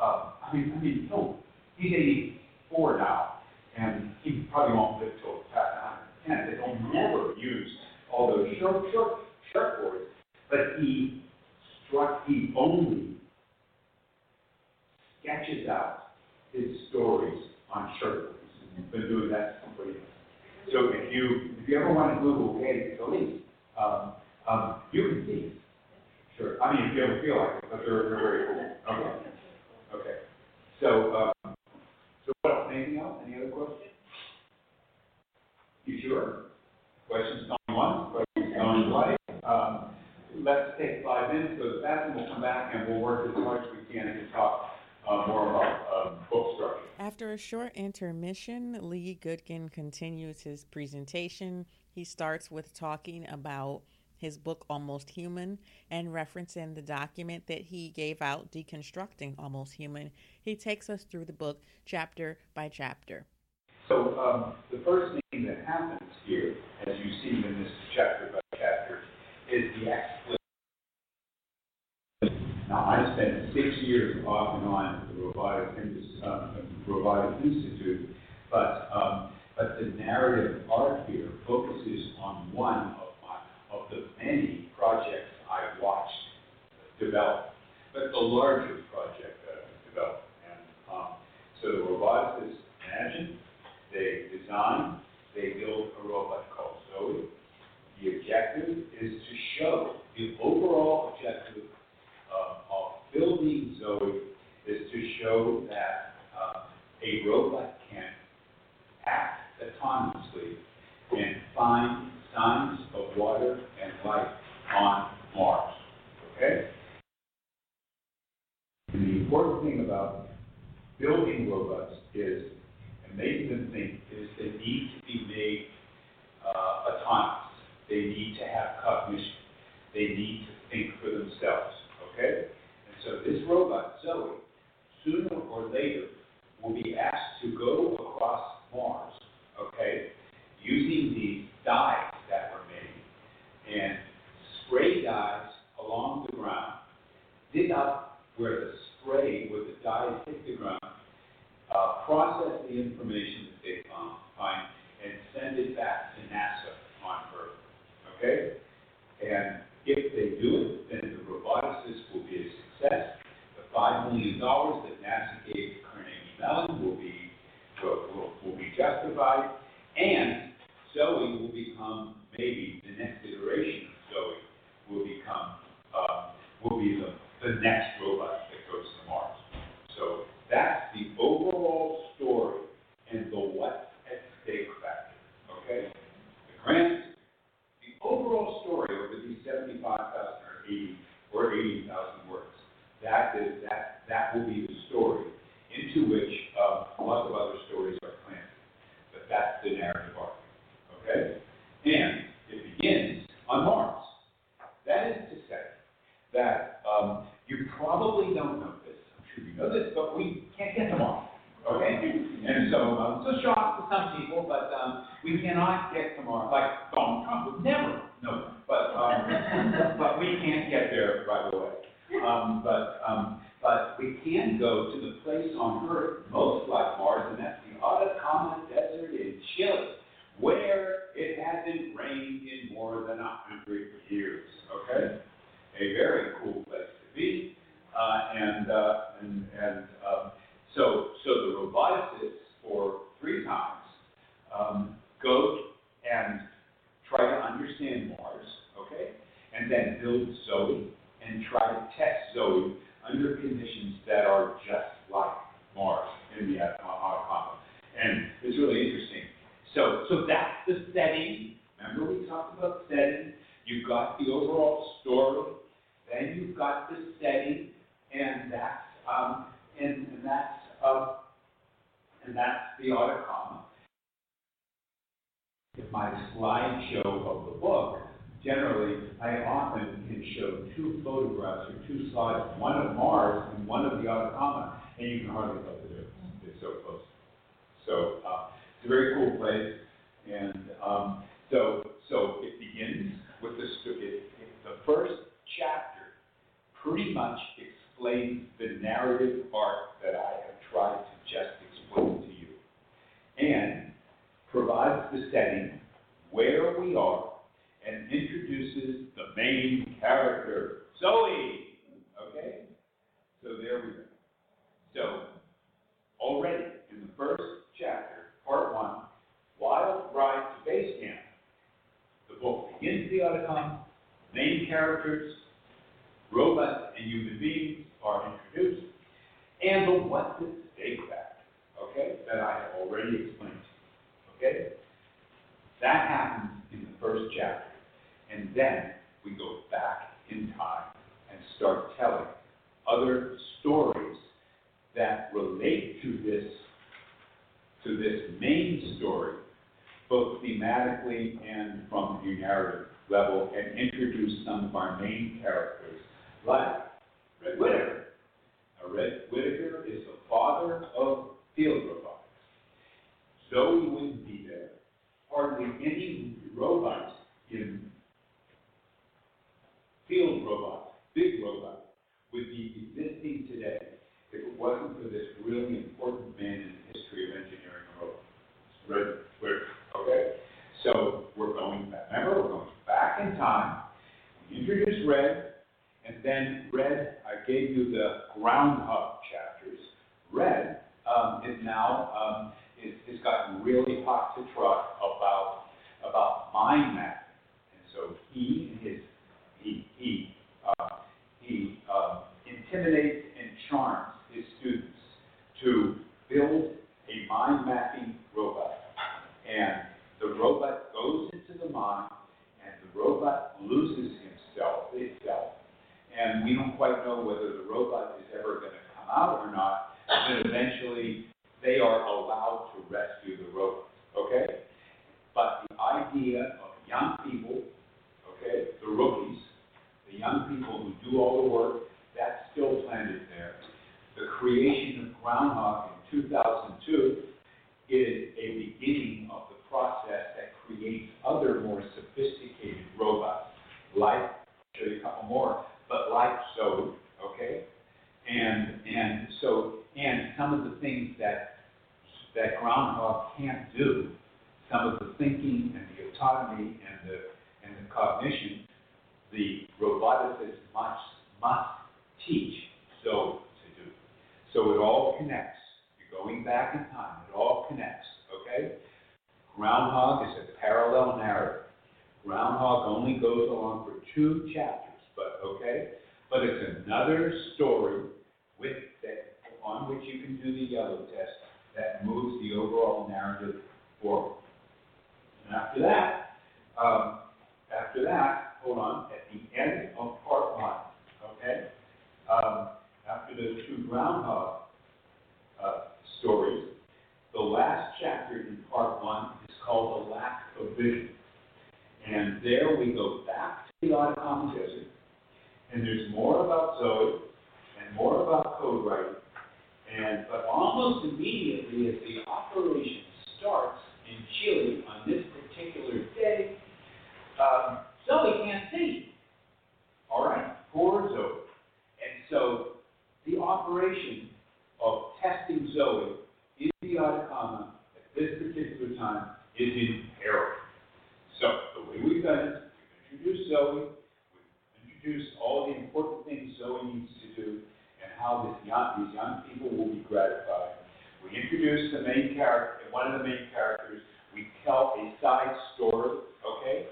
um, I mean, I mean, no, he's eighty-four now, and he probably won't live till past a hundred and ten. They'll never use all those short, short, shirt boards, but he struck, he only sketches out his stories on shirt boards. He's been doing that since he so if you, if you ever want to Google Gay Talese, um, um, you can see. Sure, I mean, if you ever feel like it, but they're, they're very cool. Okay, okay. So, um, so what else, anything else, any other questions? You sure? Questions going once, questions going twice? Um, let's take five minutes, the bathroom, we'll come back and we'll work as much as we can and talk, uh, more about, um, book structure. After a short intermission, Lee Gutkind continues his presentation. He starts with talking about his book Almost Human and referencing the document that he gave out deconstructing Almost Human. He takes us through the book chapter by chapter. So, um, the first thing that happens here, as you see in this chapter by chapter, is the explanation. Now, I spent six years off and on at the Robotics, Indus- um, Robotics Institute, but, um, but the narrative art here focuses on one the many projects I watched develop, but the larger project that I developed. And, um, so the roboticists imagine, they design, they build a robot called Zoe. The objective is to show, the overall objective of, of building Zoe is to show that uh, a robot can act autonomously and find signs of water and life on Mars. Okay? And the important thing about building robots is, and making them think, is they need to be made uh, autonomous. They need to have cognition. They need to think for themselves. Okay? And so this robot, Zoe, sooner or later will be asked to go across Mars, okay, using these dyes and spray dyes along the ground, dig up where the spray, where the dyes hit the ground, uh, process the information that they found, find, and send it back to NASA on Earth, okay? And if they do it, then the roboticist will be a success. The five million dollars that NASA gave to Carnegie Mellon will be, will, will, will be justified, and Zoe will become, maybe the next iteration of Zoe will become, uh, will be the, the next robot that goes to Mars. So that's the overall story and the what at stake factor, okay? The grant, the overall story over these seventy-five thousand or eighty, or eighty thousand words. That is, that, that will be the story into which, uh, lots of other stories are planted. But that's the narrative arc, okay? And it begins on Mars. That is to say, that um, you probably don't know this, I'm sure you know this, but we can't get to Mars, okay? And so, um, it's a shock to some people, but, um, we cannot get to Mars, like Donald Trump would never, no, but, um, but we can't get there right away. Um, but, um, but we can go to the place on Earth most like Mars, and that's the Atacama Desert in Chile, where it hasn't rained in more than a hundred years, okay? A very cool place to be, uh, and, uh, and, and, um, so, so the roboticists for three times, um, go and try to understand Mars, okay? And then build Zoe and try to test Zoe under conditions that are just like Mars in the Atacama. And it's really interesting. So, so that's the setting. Remember we talked about setting? You've got the overall story, then you've got the setting, and that's um, and, and that's uh, and that's the Atacama. In my slideshow of the book, generally I often can show two photographs or two slides, one of Mars and one of the Atacama, and you can hardly tell the difference. It's so close. So uh, it's a very cool place, and um, so so it begins with the it, it, the first chapter pretty much explains the narrative arc that I have tried to just explain to you, and provides the setting where we are and introduces the main character, Zoe. Okay, so there we go. So already in the first chapter, part one, Wild Ride to Base Camp, the book begins the Atacama, main characters, robots and human beings are introduced, and the what's at stake factor, okay, that I have already explained to you, okay? That happens in the first chapter, and then we go back in time and start telling other stories that relate to this to this main story, both thematically and from the narrative level, and introduce some of our main characters, like Red Whittaker. Now, Red Whittaker is the father of field robotics. Zoe wouldn't be there. Hardly any robots in field robots, big robots, would be existing today if it wasn't for this really important man in the history of engineering. Red Whittaker, okay? So we're going back, remember, we're going back in time. We introduced Red, and then Red, I gave you the groundhog chapters. Red um, is now, um, gotten really hot to trot about, about mind mapping. And so he and his, he, he, uh, he uh, intimidates and charms his students to build a mind mapping robot. And the robot goes into the mine, and the robot loses himself, itself, and we don't quite know whether the robot is ever going to come out or not, but eventually they are allowed to rescue the robot, okay? But the idea of young people, okay, the rookies, the young people who do all the work, that's still planted there. The creation of Groundhog in 2002 is a beginning of the process that creates other more sophisticated robots, like, I'll show you a couple more, but like so, okay? And, and so, and some of the things that, that Groundhog can't do, some of the thinking and the autonomy and the, and the cognition, the roboticist must, must teach so to do. So it all connects. Going back in time. It all connects, okay? Groundhog is a parallel narrative. Groundhog only goes along for two chapters, but okay? But it's another story with that on which you can do the yellow test that moves the overall narrative forward. And after that, um, after that, hold on, at the end of part one, okay? Um, after those two groundhog stories, the last chapter in part one is called The Lack of Vision. And there we go back to the Atacama Desert, and there's more about Zoe and more about code writing. And, but almost immediately as the operation starts in Chile on this particular day, um, Zoe can't see. All right, poor Zoe. And so the operation of testing Zoe Atacama at this particular time is in peril. So the way we've done it, we've introduced Zoe, we've introduced all the important things Zoe needs to do, and how this young, these young people will be gratified. We introduce the main character, one of the main characters. We tell a side story, okay,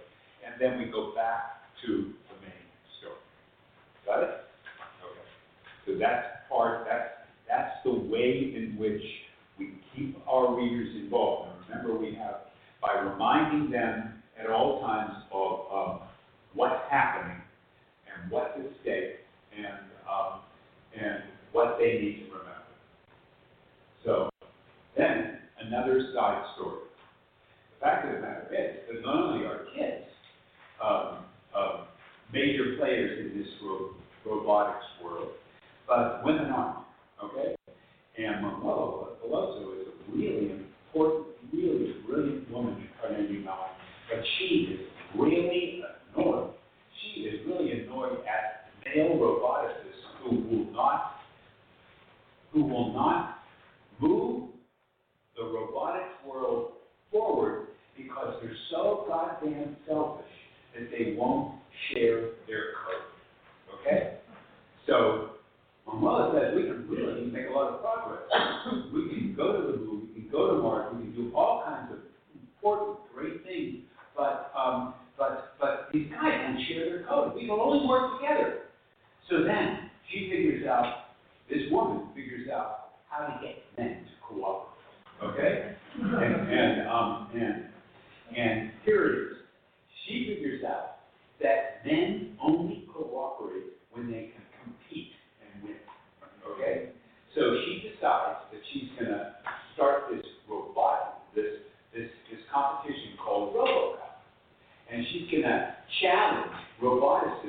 and then we go back to the main story. Got it? Okay. So that's part. That's that's the way in which keep our readers involved. And remember, we have by reminding them at all times of um, what's happening and what's at stake and um, and what they need to remember. So then another side story. The fact of the matter is that not only are kids um, um, major players in this ro- robotics world, but women aren't. Okay, and Manuela Veloso is a really important, really brilliant woman at Carnegie Mellon, but she is really annoyed. She is really annoyed at male roboticists who will not, who will not move the robotics world forward because they're so goddamn selfish that they won't share their code. Okay? So Manuela says we can really make a lot of progress. we can go to the moon, we can go to Mars, we can do all kinds of important, great things. But um, but but these guys won't share their code. We can only work together. So then she figures out, this woman figures out how to get men to cooperate. Okay? And and um and and here it is. She figures out that men only cooperate when they can compete and win. Okay? So she decides that she's gonna start this robot this this this competition called RoboCup. And she's gonna challenge roboticists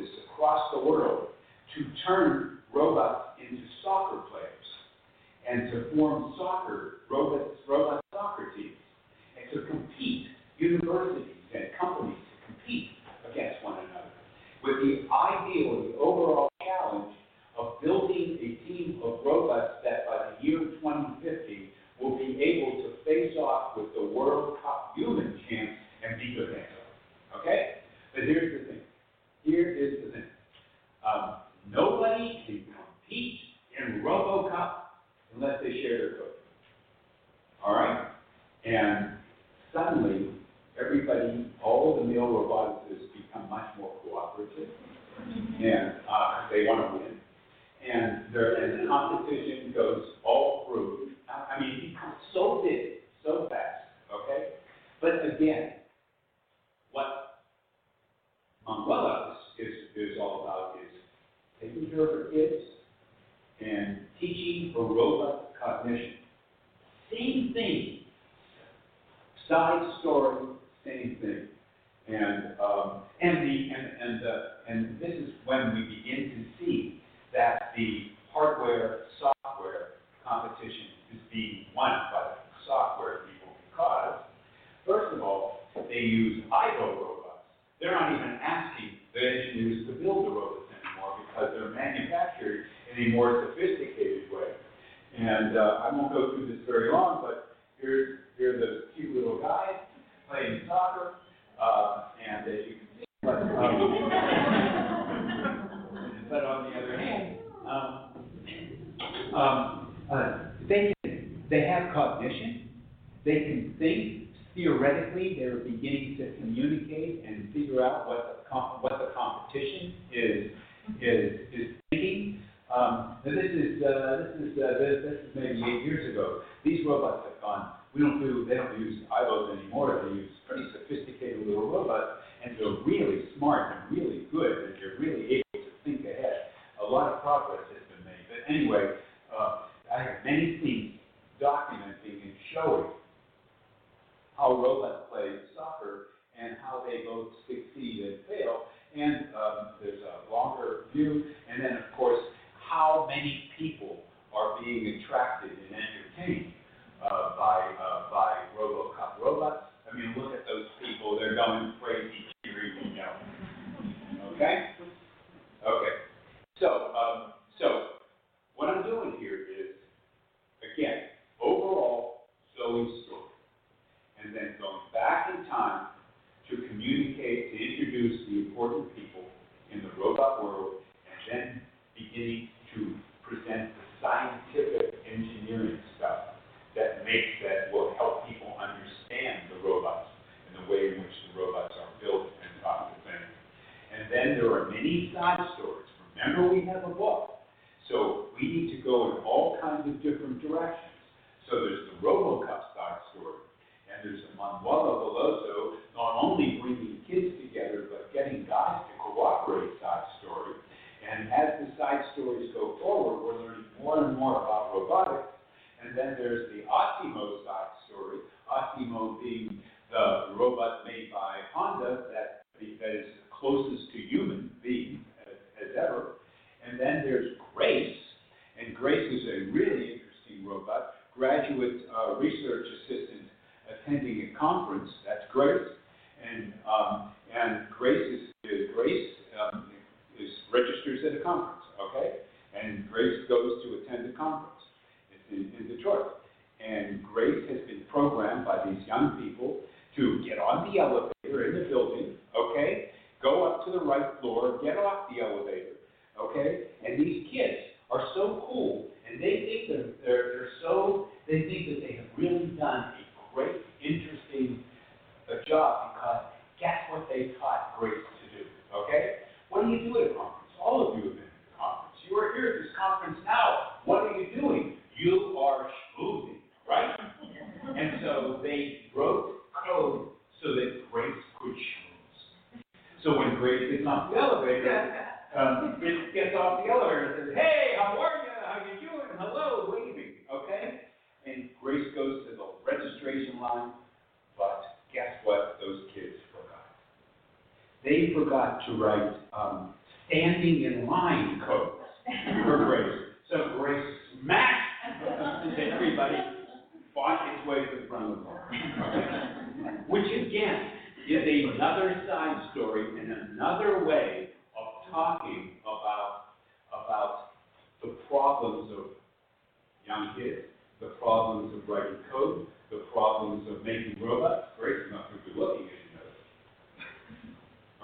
young kids, the problems of writing code, the problems of making robots. Grace is not too good looking, as you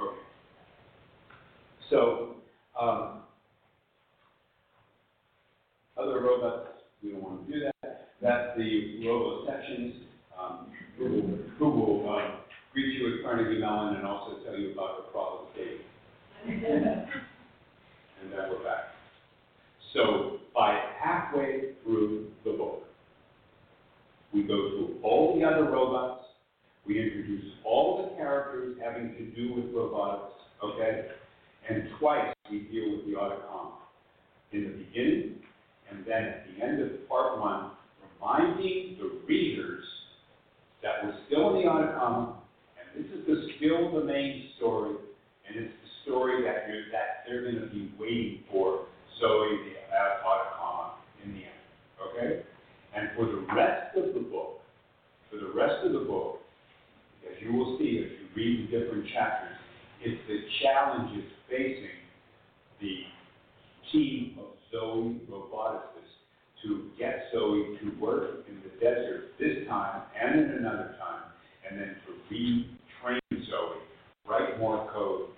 know. Okay. So, um, other robots, we don't want to do that. That's the Roboceptionists, um, who will, uh, greet you at Carnegie Mellon and also tell you about the problem cave. and then we're back. So by halfway through the book, we go through all the other robots. We introduce all the characters having to do with robotics, okay? And twice we deal with the Atacama. In the beginning, and then at the end of part one, reminding the readers that we're still in the Atacama, and this is the skill domain story, and it's the story that that they're going to be waiting for Zoe the uh, Atacama the okay? And for the rest of the book, for the rest of the book, as you will see as you read the different chapters, it's the challenges facing the team of Zoe roboticists to get Zoe to work in the desert this time and in another time, and then to retrain Zoe, write more code,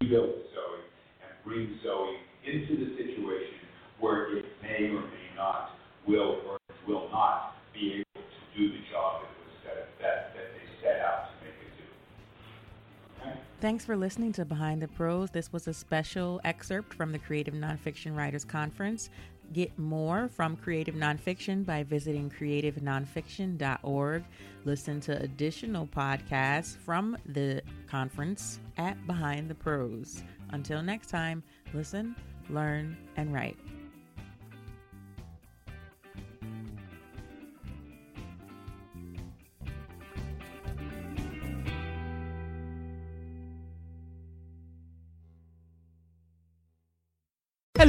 rebuild Zoe, and bring Zoe into the situation where it may or may not will or will not be able to do the job that was set, that, that they set out to make it do. Okay? Thanks for listening to Behind the Prose. This was a special excerpt from the Creative Nonfiction Writers Conference. Get more from Creative Nonfiction by visiting creativenonfiction.org. Listen to additional podcasts from the conference at Behind the Prose. Until next time, listen, learn, and write.